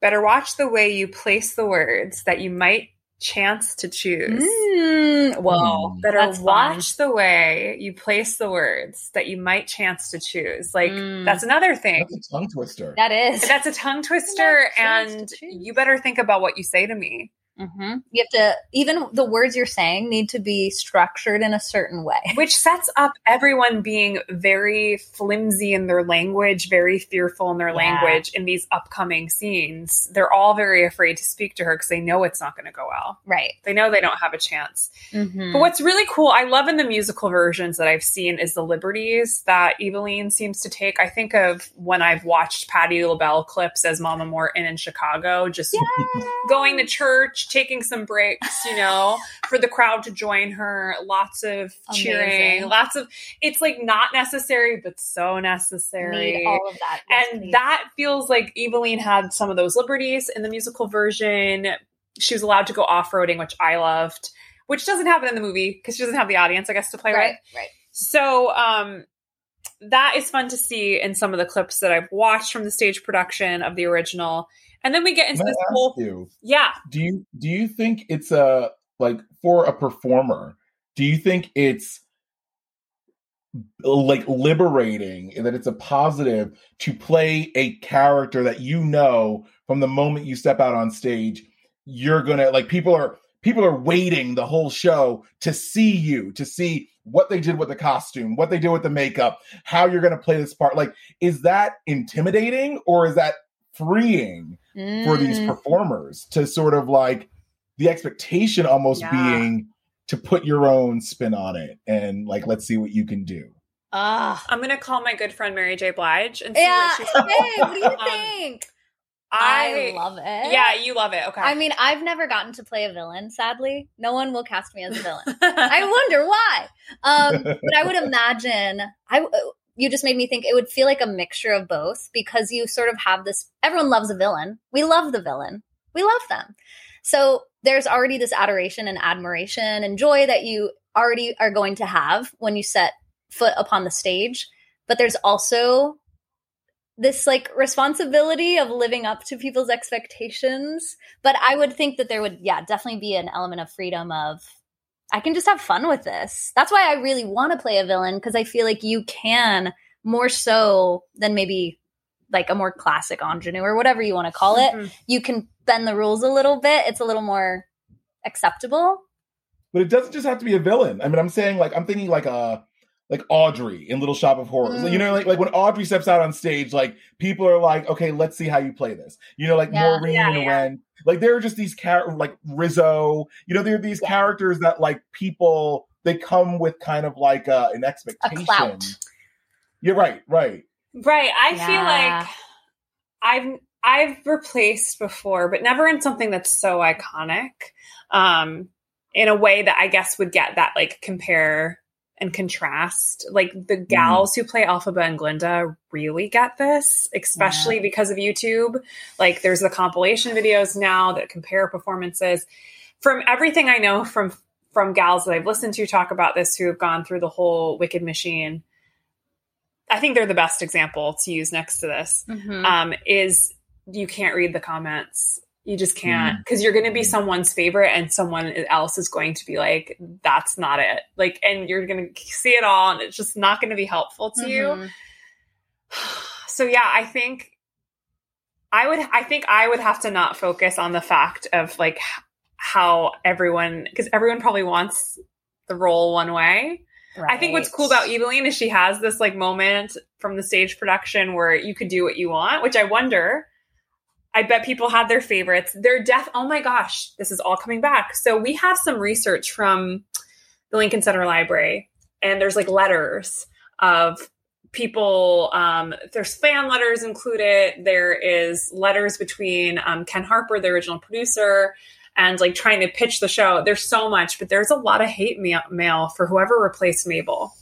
better watch the way you place the words that you might chance to choose. Mm, whoa. Mm. Better That's fun. watch the way you place the words that you might chance to choose. Like Mm. that's another thing. that's a tongue twister That is. That's a tongue twister, chance to and you better think about what you say to me. Hmm You have to, even the words you're saying need to be structured in a certain way. <laughs> Which sets up everyone being very flimsy in their language, very fearful in their Yeah. language in these upcoming scenes. They're all very afraid to speak to her because they know it's not going to go well. Right. They know they don't have a chance. Mm-hmm. But what's really cool, I love in the musical versions that I've seen, is the liberties that Evillene seems to take. I think of when I've watched Patti LaBelle clips as Mama Morton in Chicago, just going to church, taking some breaks, you know, for the crowd to join her. Lots of cheering, lots of. It's like not necessary, but so necessary. Need all of that. Yes, and please. that feels like Evillene had some of those liberties in the musical version. She was allowed to go off roading, which I loved, which doesn't happen in the movie because she doesn't have the audience, I guess, to play right, with. right. So um, that is fun to see in some of the clips that I've watched from the stage production of the original. And then we get into Can this whole you, yeah. do you do you think it's a like for a performer do you think it's uh, like liberating that it's a positive to play a character that you know from the moment you step out on stage you're gonna like people are people are waiting the whole show to see you, to see what they did with the costume, what they did with the makeup, how you're going to play this part. Like, is that intimidating or is that freeing mm. for these mm. performers to sort of like the expectation almost yeah. being to put your own spin on it and like, let's see what you can do? Uh, I'm gonna call my good friend Mary J. Blige and see yeah. what she's <laughs> Hey, what do you um, think? I, I, love it. Yeah, you love it. Okay. I mean, I've never gotten to play a villain, sadly. No one will cast me as a villain. <laughs> I wonder why. Um, <laughs> but I would imagine I you just made me think it would feel like a mixture of both because you sort of have this everyone loves a villain. We love the villain. We love them. So there's already this adoration and admiration and joy that you already are going to have when you set foot upon the stage. But there's also this like responsibility of living up to people's expectations. But I would think that there would, yeah, definitely be an element of freedom of I can just have fun with this. That's why I really want to play a villain because I feel like you can more so than maybe like a more classic ingenue or whatever you want to call it. Mm-hmm. You can bend the rules a little bit. It's a little more acceptable. But it doesn't just have to be a villain. I mean, I'm saying like I'm thinking like a like Audrey in Little Shop of Horrors. Mm. You know, like like when Audrey steps out on stage, like people are like, okay, let's see how you play this. You know, like yeah, Maureen yeah, and yeah. Ren. Like there are just these characters, like Rizzo. You know, there are these yeah. characters that like people they come with kind of like uh, an expectation. You're right, right, right. I feel like I've I've replaced before, but never in something that's so iconic. Um, in a way that I guess would get that like compare and contrast. Like the mm. gals mm. who play Elphaba and Glinda really get this, especially yeah. because of YouTube. Like there's the compilation videos now that compare performances. From everything I know from from gals that I've listened to talk about this who have gone through the whole Wicked machine, I think they're the best example to use next to this. Mm-hmm. Um, is you can't read the comments you just can't because mm. you're going to be someone's favorite and someone else is going to be like, that's not it. Like, and you're going to see it all and it's just not going to be helpful to mm-hmm. you. <sighs> So, yeah, I think I would, I think I would have to not focus on the fact of like how everyone, because everyone probably wants the role one way. Right. I think what's cool about Evillene is she has this like moment from the stage production where you could do what you want, which I wonder I bet people have their favorites. They're deaf. Oh my gosh, this is all coming back. So we have some research from the Lincoln Center Library, and there's like letters of people. Um, there's fan letters included. There is letters between um, Ken Harper, the original producer, and like trying to pitch the show. There's so much, but there's a lot of hate mail for whoever replaced Mabel.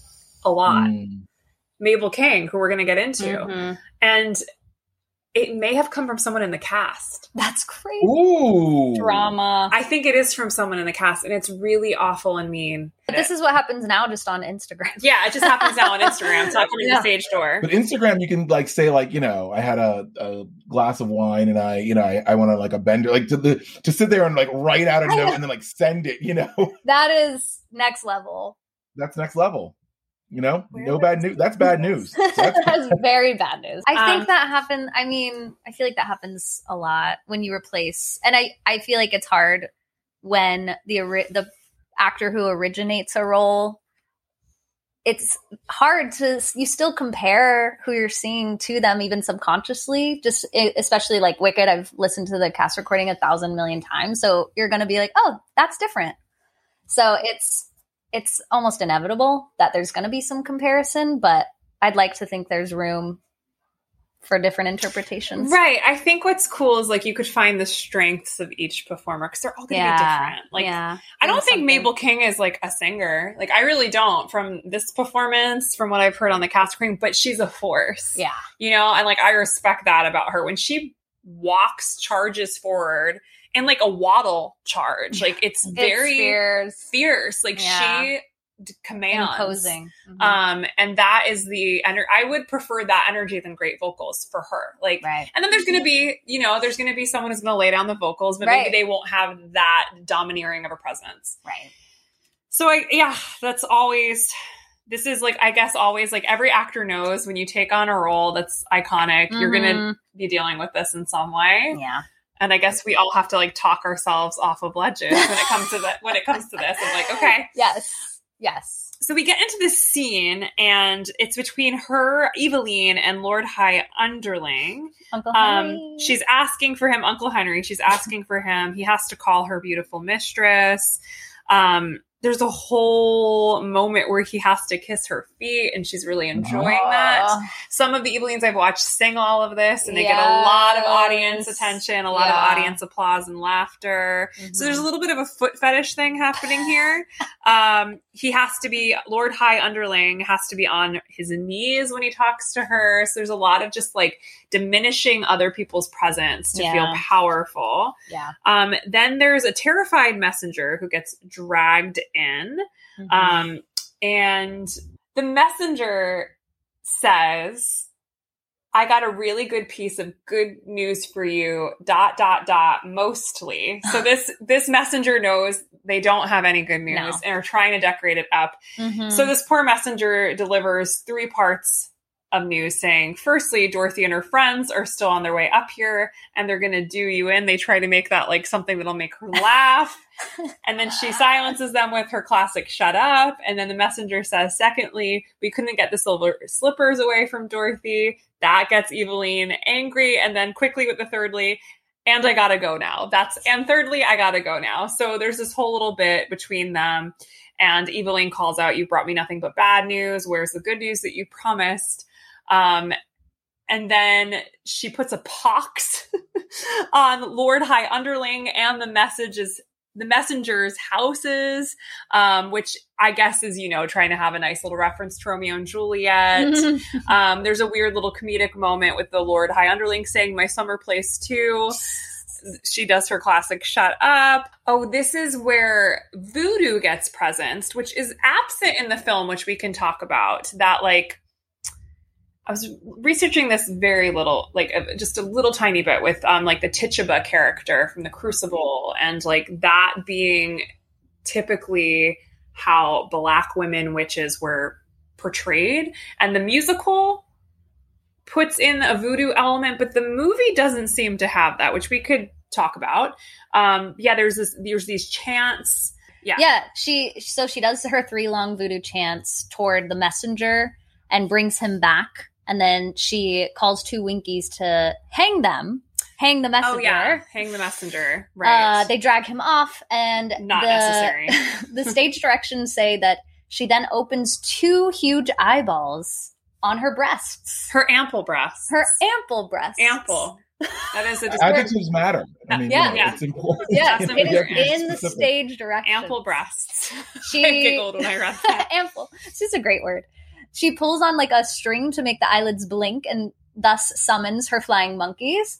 A lot. Mm. Mabel King, who we're going to get into. Mm-hmm. And it may have come from someone in the cast. That's crazy. Ooh. Drama. I think it is from someone in the cast, and it's really awful and mean. But this is what happens now just on Instagram. Yeah, it just happens now on Instagram. <laughs> talking yeah. to the stage door. But Instagram, you can like say like, you know, I had a, a glass of wine and I, you know, I, I want to like a bender, like to the to sit there and like write out a note and then like send it, you know. That is next level. That's next level. You know, Where no bad news. That's bad news. So <laughs> that's, that's very bad news. I um, think that happens. I mean, I feel like that happens a lot when you replace, and I I feel like it's hard when the the actor who originates a role. It's hard to you still compare who you're seeing to them even subconsciously. Just especially like Wicked, I've listened to the cast recording a thousand million times, so you're going to be like, oh, that's different. So it's it's almost inevitable that there's going to be some comparison, but I'd like to think there's room for different interpretations. Right. I think what's cool is like you could find the strengths of each performer because they're all going to yeah. be different. Like, yeah. I don't think something. Mabel King is like a singer. Like, I really don't from this performance, from what I've heard on the cast screen, but she's a force. Yeah. You know, and like I respect that about her. When she walks, charges forward, and like a waddle charge. Like it's very fierce. fierce. Like yeah. she commands imposing mm-hmm. um and that is the energy i would prefer that energy than great vocals for her like right. and then there's gonna be you know there's gonna be someone who's gonna lay down the vocals but right. maybe they won't have that domineering of a presence right so i yeah that's always this is like i guess always like every actor knows when you take on a role that's iconic mm-hmm. you're gonna mm-hmm. be dealing with this in some way yeah And I guess we all have to like talk ourselves off of ledges when it comes to that when it comes to this. I'm like, okay. <laughs> Yes. Yes. So we get into this scene and it's between her, Evillene, and Lord High Underling. Uncle Um, Henry. she's asking for him, Uncle Henry. She's asking for him. He has to call her beautiful mistress. Um, there's a whole moment where he has to kiss her feet, and she's really enjoying that. Some of the Evillenes I've watched sing all of this, and they get a lot of audience attention, a lot Yeah. of audience applause and laughter. So Mhm. there's a little bit of a foot fetish thing happening here. <laughs> Um, he has to be Lord High Underling has to be on his knees when he talks to her. So there's a lot of just like diminishing other people's presence to Yeah. feel powerful. yeah. Um, then there's a terrified messenger who gets dragged in. Mhm. Um, and the messenger says, I got a really good piece of good news for you, dot, dot, dot, mostly. So <laughs> this, this messenger knows they don't have any good news No. and are trying to decorate it up. Mhm. So this poor messenger delivers three parts of news saying, firstly, Dorothy and her friends are still on their way up here and they're going to do you in. They try to make that like something that'll make her laugh. <laughs> and then she silences them with her classic shut up. And then the messenger says, secondly, we couldn't get the silver slippers away from Dorothy. That gets Evillene angry. And then quickly with the thirdly, and I gotta go now. That's and thirdly, I gotta go now. So there's this whole little bit between them. And Evillene calls out, You brought me nothing but bad news. Where's the good news that you promised? Um, and then she puts a pox <laughs> on Lord High Underling and the messages the messengers' houses, um, which I guess is, you know, trying to have a nice little reference to Romeo and Juliet. <laughs> um, there's a weird little comedic moment with the Lord High Underling saying, My summer place too she does her classic shut up. Oh, this is where voodoo gets presenced, which is absent in the film, which we can talk about. That, like, I was researching this very little, like, uh, just a little tiny bit with, um, like, the Tituba character from The Crucible, and, like, that being typically how black women witches were portrayed. And the musical puts in a voodoo element, but the movie doesn't seem to have that, which we could talk about. Um, yeah, there's this, there's these chants. Yeah. yeah, she so she does her three long voodoo chants toward the messenger and brings him back, and then she calls two Winkies to hang them, hang the messenger. Oh yeah, hang the messenger. Right. Uh, they drag him off, and Not the, necessary. <laughs> the stage directions say that she then opens two huge eyeballs on her breasts, her ample breasts. her ample breasts, ample. That is a Adjectives matter. I mean, Yeah. you know, Yeah. it's important. Yes, <laughs> You know, it you have to be is in the stage direction. ample breasts. <laughs> She I giggled when I read that. ample. It's just a great word. She pulls on like a string to make the eyelids blink and thus summons her flying monkeys.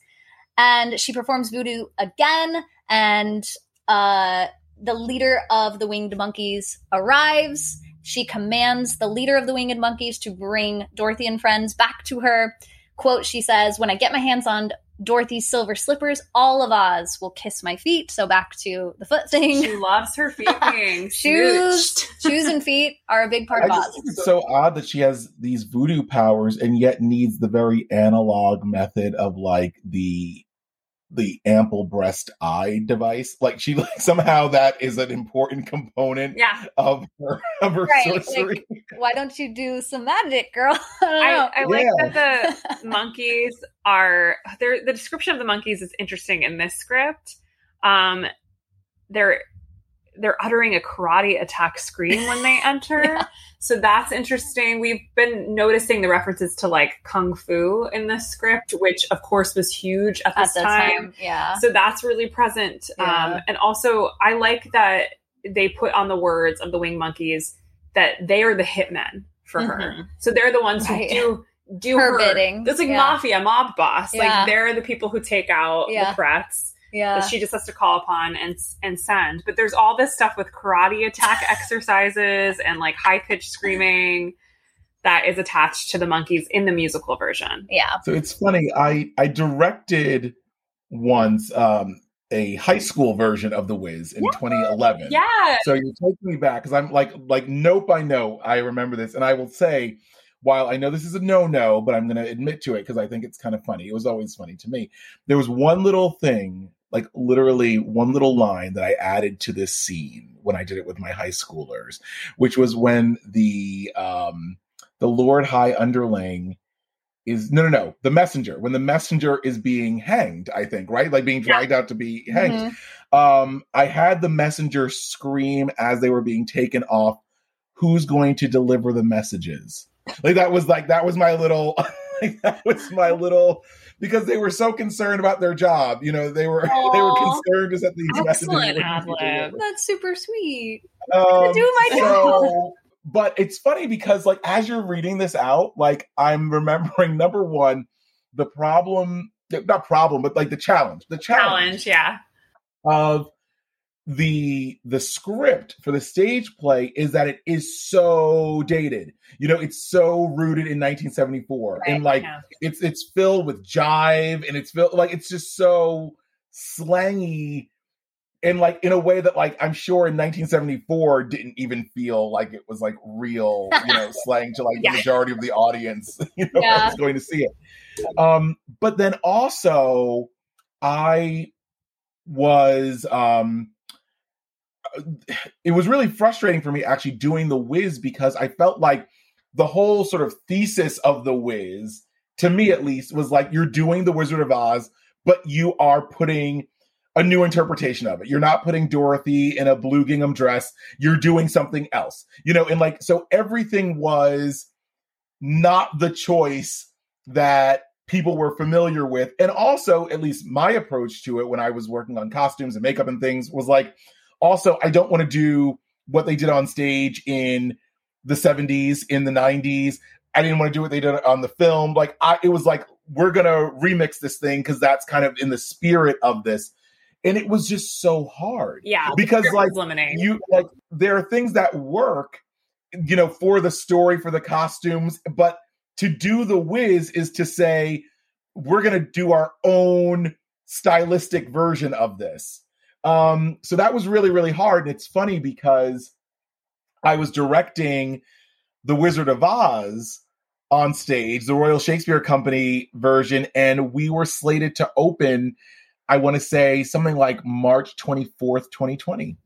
And she performs voodoo again, and uh, the leader of the winged monkeys arrives. She commands the leader of the winged monkeys to bring Dorothy and friends back to her. Quote, she says, When I get my hands on Dorothy's silver slippers, all of Oz will kiss my feet. So back to the foot thing. She loves her feet <laughs> being Shoes. Shoes and feet are a big part I of just Oz. think it's so odd that she has these voodoo powers and yet needs the very analog method of like the the ample breast eye device. Like she like somehow that is an important component Yeah. of her <laughs> of her Right, like, sorcery. Why don't you do some magic, girl? <laughs> I don't I, know. I like that the monkeys are they're, the description of the monkeys is interesting in this script. Um, they're they're uttering a karate attack scream when they <laughs> enter. Yeah. So that's interesting. We've been noticing the references to like kung fu in this script, which of course was huge at this At the time. time, yeah. So that's really present. Yeah. Um, and also, I like that they put on the words of the wing monkeys that they are the hitmen for her. Mhm. So they're the ones Right. who do do Her her, bidding. It's like Yeah. mafia, mob boss. Like they're the people who take out the threats Yeah. that she just has to call upon and and send. But there's all this stuff with karate attack <laughs> exercises and like high pitched screaming that is attached to the monkeys in the musical version. yeah. So it's funny. I I directed once um a high school version of The Wiz in 2011. Yeah. So you're taking me back because I'm like like note by note. I remember this, and I will say while I know this is a no no, but I'm going to admit to it because I think it's kind of funny. It was always funny to me. There was one little thing, like literally one little line that I added to this scene when I did it with my high schoolers, which was when the um, the Lord High Underling is no no no the messenger when the messenger is being hanged i think right like being dragged yeah. out to be hanged mm-hmm. um i had the messenger scream as they were being taken off who's going to deliver the messages like that was like that was my little <laughs> like, that was my little because they were so concerned about their job you know they were Aww. <laughs> they were concerned just that these Excellent messages that's super sweet. Um, do my job so, but it's funny because like as you're reading this out, like I'm remembering <laughs> number one, the problem, not problem, but like the challenge, the challenge, challenge yeah, of the the script for the stage play is that it is so dated. You know, it's so rooted in 1974, right, and like yeah. it's it's filled with jive, and it's filled like it's just so slangy and like in a way that like I'm sure in 1974 didn't even feel like it was like real, you know, <laughs> slang to like yeah. the majority of the audience, <laughs> you know, yeah. was going to see it. Um, but then also I was um <sighs> it was really frustrating for me actually doing the Wiz because I felt like the whole sort of thesis of the Wiz, to me at least, was like you're doing the Wizard of Oz, but you are putting a new interpretation of it. You're not putting Dorothy in a blue gingham dress. You're doing something else. You know, and like so everything was not the choice that people were familiar with. And also, at least my approach to it when I was working on costumes and makeup and things was like also I don't want to do what they did on stage in the 70s, in the 90s. I didn't want to do what they did on the film. Like I it was like we're going to remix this thing cuz that's kind of in the spirit of this and it was just so hard. Yeah, because like you like there are things that work, you know, for the story, for the costumes, but to do the whiz is to say we're going to do our own stylistic version of this. Um, so that was really really hard, and it's funny because I was directing the Wizard of Oz on stage, the Royal Shakespeare Company version, and we were slated to open I want to say something like March 24th, 2020.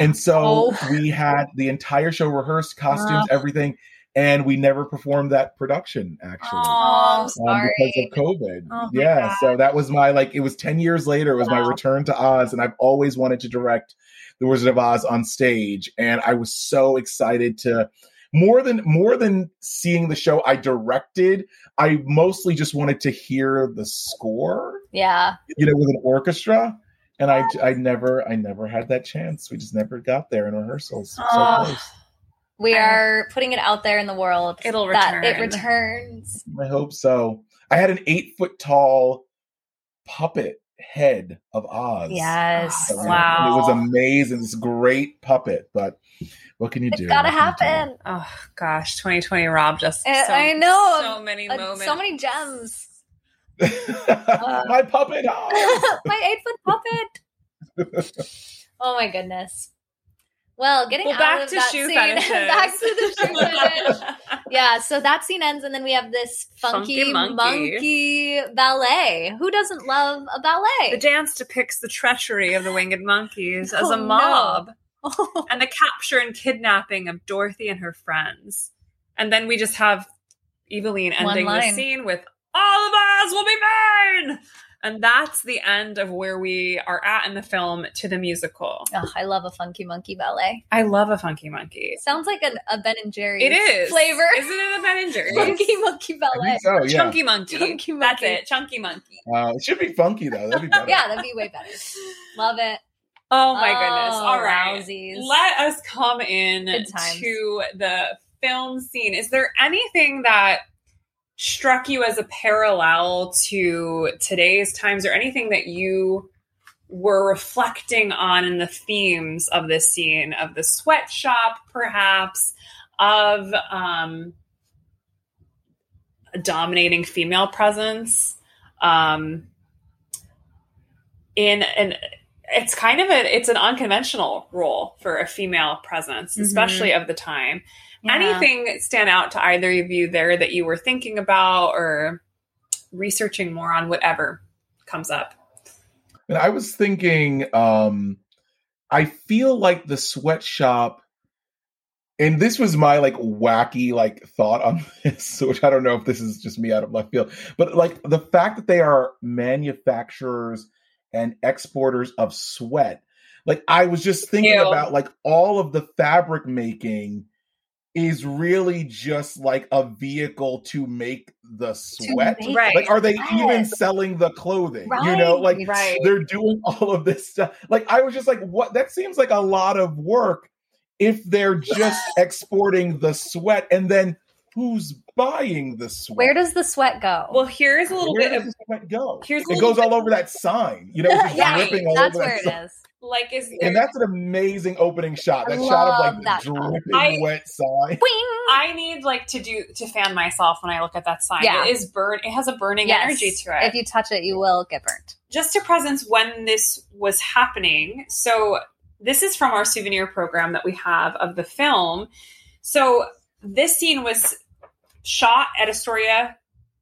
And so oh. we had the entire show rehearsed, costumes, everything, and we never performed that production actually. Oh, um, because of COVID. Oh, yeah, so that was my like it was 10 years later, it was wow. my return to Oz and I've always wanted to direct The Wizard of Oz on stage and I was so excited to more than more than seeing the show I directed, I mostly just wanted to hear the score. Yeah. You know, with an orchestra. And I, I never I never had that chance. We just never got there in rehearsals. So close. We are putting it out there in the world. It'll return. it returns. I hope so. I had an eight foot tall puppet head of Oz. Yes. wow. It was amazing. This great puppet, but what can you it's do? It's gotta happen. Oh gosh, 2020 robbed us. So, I know so many moments, so many gems. <laughs> uh, my puppet, <laughs> my eight foot puppet. <laughs> oh my goodness. Well, getting well, out back to that shoe scene, <laughs> back to the shoe fetish. Yeah, so that scene ends, and then we have this funky, funky monkey. monkey. ballet. Who doesn't love a ballet? The dance depicts the treachery of the winged monkeys as oh, a mob. No. <laughs> and the capture and kidnapping of Dorothy and her friends. And then we just have Evillene ending the scene with all of us will be mine. And that's the end of where we are at in the film to the musical. Oh, I love a funky monkey ballet. I love a funky monkey. Sounds like a, a Ben and Jerry. It is flavor. Isn't it a Ben and <laughs> Jerry? funky monkey ballet. so, yeah. Chunky monkey. Chunky monkey. That's it. Chunky monkey. Uh, it should be funky though. That'd be better. <laughs> yeah, that'd be way better. Love it. Oh my oh, goodness. All right. Let us come in to the film scene. Is there anything that struck you as a parallel to today's times or anything that you were reflecting on in the themes of this scene of the sweatshop perhaps of um, a dominating female presence um, in an it's kind of a it's an unconventional role for a female presence, mm-hmm. especially of the time. Yeah. Anything stand out to either of you there that you were thinking about or researching more on whatever comes up? And I was thinking, um, I feel like the sweatshop, and this was my like wacky like thought on <laughs> this, which I don't know if this is just me out of left field, but like the fact that they are manufacturers and exporters of sweat. Like I was just thinking Ew. about like all of the fabric making is really just like a vehicle to make the sweat. make Right. Like, are they sweat. even selling the clothing? You know, like Right. they're doing <laughs> all of this stuff. Like, I was just like, what? That seems like a lot of work if they're just <laughs> exporting the sweat and then who's buying the sweat? Where does the sweat go? Well, here's a little Where bit does of the sweat go? here's It little goes all over that sign. You know, it's just yeah, dripping all that's over where that it sign. is. Like is there, And that's an amazing opening shot. I That shot of like that the shot. dripping I- wet sign. Wing! I need like to do to fan myself when I look at that sign. Yeah. It is burn. It has a burning Yes. energy to it. If you touch it, you will get burnt. just to presence when this was happening. So this is from our souvenir program that we have of the film. So this scene was shot at Astoria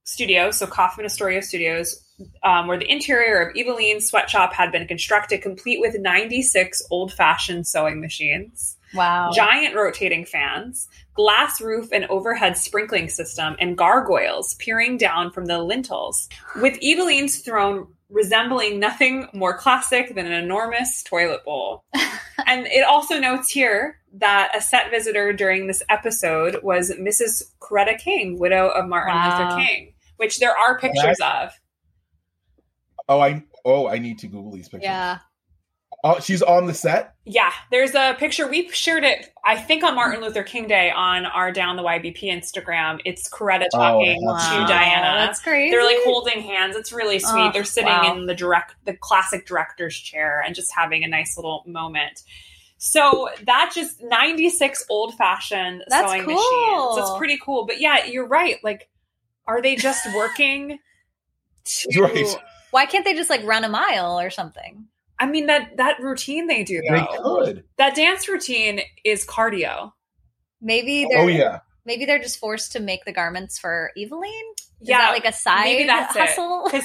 Studios, so Kaufman Astoria Studios, um, where the interior of Evillene's sweatshop had been constructed, complete with 96 old-fashioned sewing machines Wow. giant rotating fans, glass roof and overhead sprinkling system, and gargoyles peering down from the lintels, with Evillene's throne resembling nothing more classic than an enormous toilet bowl. <laughs> and it also notes here that a set visitor during this episode was Mrs. Coretta King, widow of Martin Wow. Luther King, which there are pictures of. Oh, I oh, I need to Google these pictures. yeah. Oh, she's on the set. Yeah, there's a picture. We shared it, I think, on Martin Luther King Day on our Down the YBP Instagram. It's Coretta Oh, talking that's to Wow, Diana. Oh, that's crazy. They're like holding hands. It's really sweet. Oh, They're sitting wow. in the direct, the classic director's chair, and just having a nice little moment. So that just 96 old fashioned That's sewing cool. machines. That's pretty cool. But yeah, you're right. Like, are they just working? <laughs> To, Right. Why can't they just like run a mile or something? I mean that that routine they do They though. could. That dance routine is cardio. Maybe oh, they're Oh yeah. maybe they're just forced to make the garments for Evillene. Is yeah, that like a side maybe that's hustle? because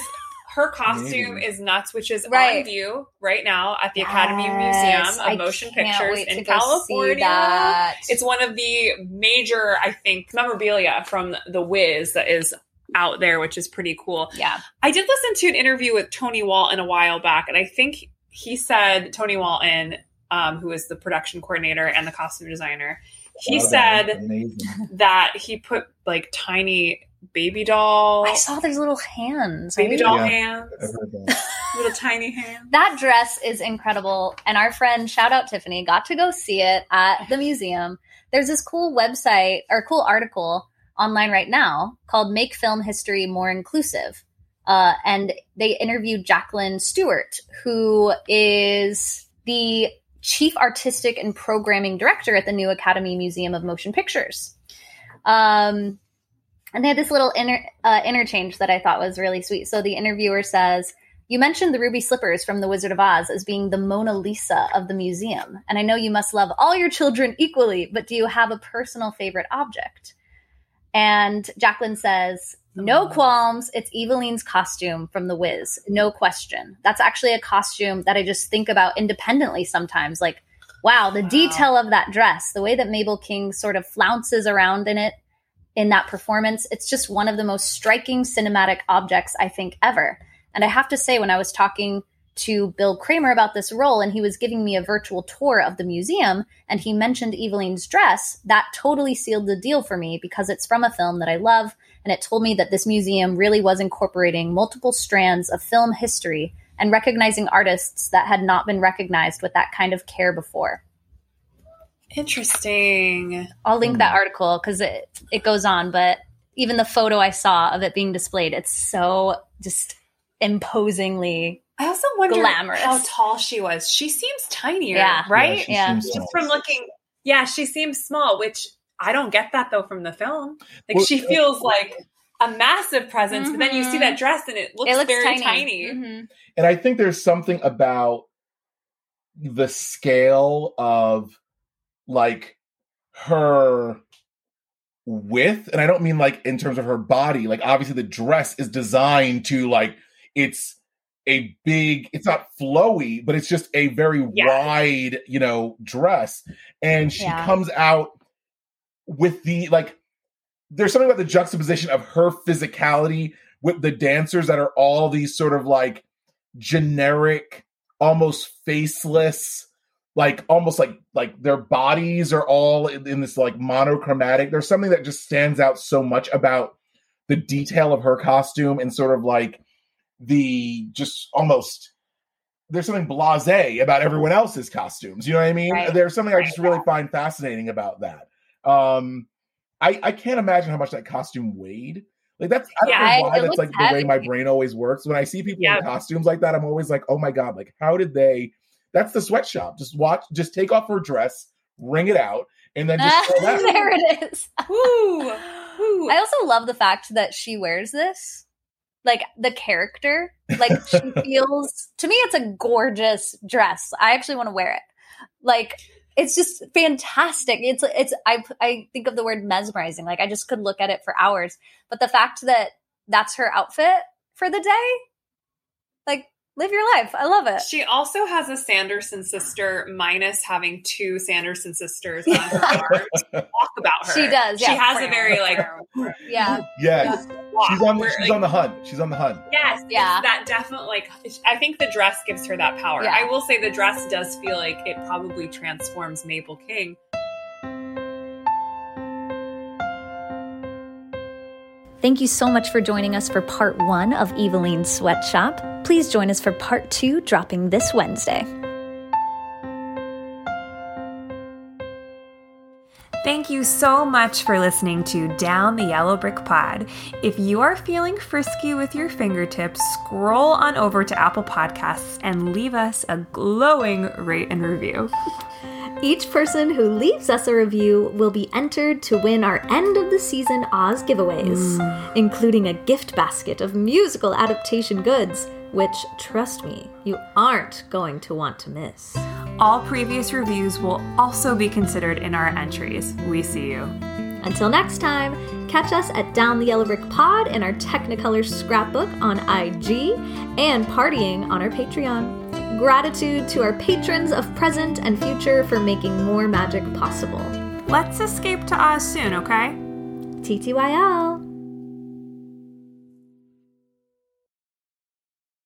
her <laughs> costume Maybe. is nuts, which is on Right. view right now at the Academy Yes, Museum I of Motion Pictures in California. It's one of the major, I think, memorabilia from The Wiz that is out there, which is pretty cool. yeah. I did listen to an interview with Tony Walton a while back, and I think he said Tony Walton, um, who is the production coordinator and the costume designer, he that said was that he put like tiny baby doll, I saw there's little hands. baby right? doll Yeah. hands, I heard that. <laughs> little tiny hands. That dress is incredible. And our friend, shout out Tiffany, got to go see it at the museum. There's this cool website or cool article online right now called Make Film History More Inclusive. Uh, and they interviewed Jacqueline Stewart, who is the chief artistic and programming director at the new Academy Museum of Motion Pictures. Um, and they had this little inter- uh, interchange that I thought was really sweet. So the interviewer says, You mentioned the ruby slippers from The Wizard of Oz as being the Mona Lisa of the museum. And I know you must love all your children equally, but do you have a personal favorite object? And Jacqueline says, No qualms. It's Evillene's costume from The Wiz. No question. That's actually a costume that I just think about independently sometimes. Like, wow, the Wow. detail of that dress, the way that Mabel King sort of flounces around in it in that performance, it's just one of the most striking cinematic objects I think ever. And I have to say, when I was talking to Bill Kramer about this role and he was giving me a virtual tour of the museum and he mentioned Evillene's dress, that totally sealed the deal for me because it's from a film that I love. And it told me that this museum really was incorporating multiple strands of film history and recognizing artists that had not been recognized with that kind of care before. Interesting. I'll link that mm. article because it, it goes on, but even the photo I saw of it being displayed, it's so just imposingly. I also wonder Glamorous. how tall she was. She seems tinier, Yeah. right? Yeah, she Yeah. seems Just from looking, yeah, she seems small, which I don't get that though from the film. Like Well, she feels like a massive presence, but then you see that dress and it looks, it looks very tiny. tiny. Mhm. And I think there's something about the scale of like her width, and I don't mean like in terms of her body. Like obviously the dress is designed to like it's a big it's not flowy but it's just a very Yeah. wide you know dress and she Yeah. comes out with the like there's something about the juxtaposition of her physicality with the dancers that are all these sort of like generic almost faceless like almost like like their bodies are all in, in this like monochromatic there's something that just stands out so much about the detail of her costume and sort of like the just almost there's something blasé about everyone else's costumes. You know what I mean? Right. There's something I just really find fascinating about that. Um, I I can't imagine how much that costume weighed. Like that's I don't Yeah, know why that's looks like the way my brain always works. When I see people Yeah. in costumes like that, I'm always like, oh my god, like how did they? That's the sweatshop. Just watch, just take off her dress, wring it out, and then just that. <laughs> there it is. Woo! Woo! <laughs> I also love the fact that she wears this. Like the character, like she <laughs> feels to me it's a gorgeous dress. I actually want to wear it. Like it's just fantastic. It's it's I I think of the word mesmerizing. Like I just could look at it for hours. But the fact that that's her outfit for the day, like live your life. I love it. She also has a Sanderson sister, minus having two Sanderson sisters <laughs> on her arm to talk about her. She does, She has a very like Yeah. Yes, walk she's on. where, She's like, on the hunt. She's on the hunt. Yes, Yeah. yeah. That definitely like I think the dress gives her that power. Yeah. I will say the dress does feel like it probably transforms Mabel King. Thank you so much for joining us for part one of Evillene's Sweatshop. Please join us for part two, dropping this Wednesday. Thank you so much for listening to Down the Yellow Brick Pod. If you are feeling frisky with your fingertips, scroll on over to Apple Podcasts and leave us a glowing rate and review. Each person who leaves us a review will be entered to win our end of the season Oz giveaways, mm. including a gift basket of musical adaptation goods, which, trust me, you aren't going to want to miss. All previous reviews will also be considered in our entries. We see you. Until next time, catch us at Down the Yellow Brick Pod in our Technicolor scrapbook on IG and partying on our Patreon. Gratitude to our patrons of present and future for making more magic possible. Let's escape to Oz soon, okay? TTYL!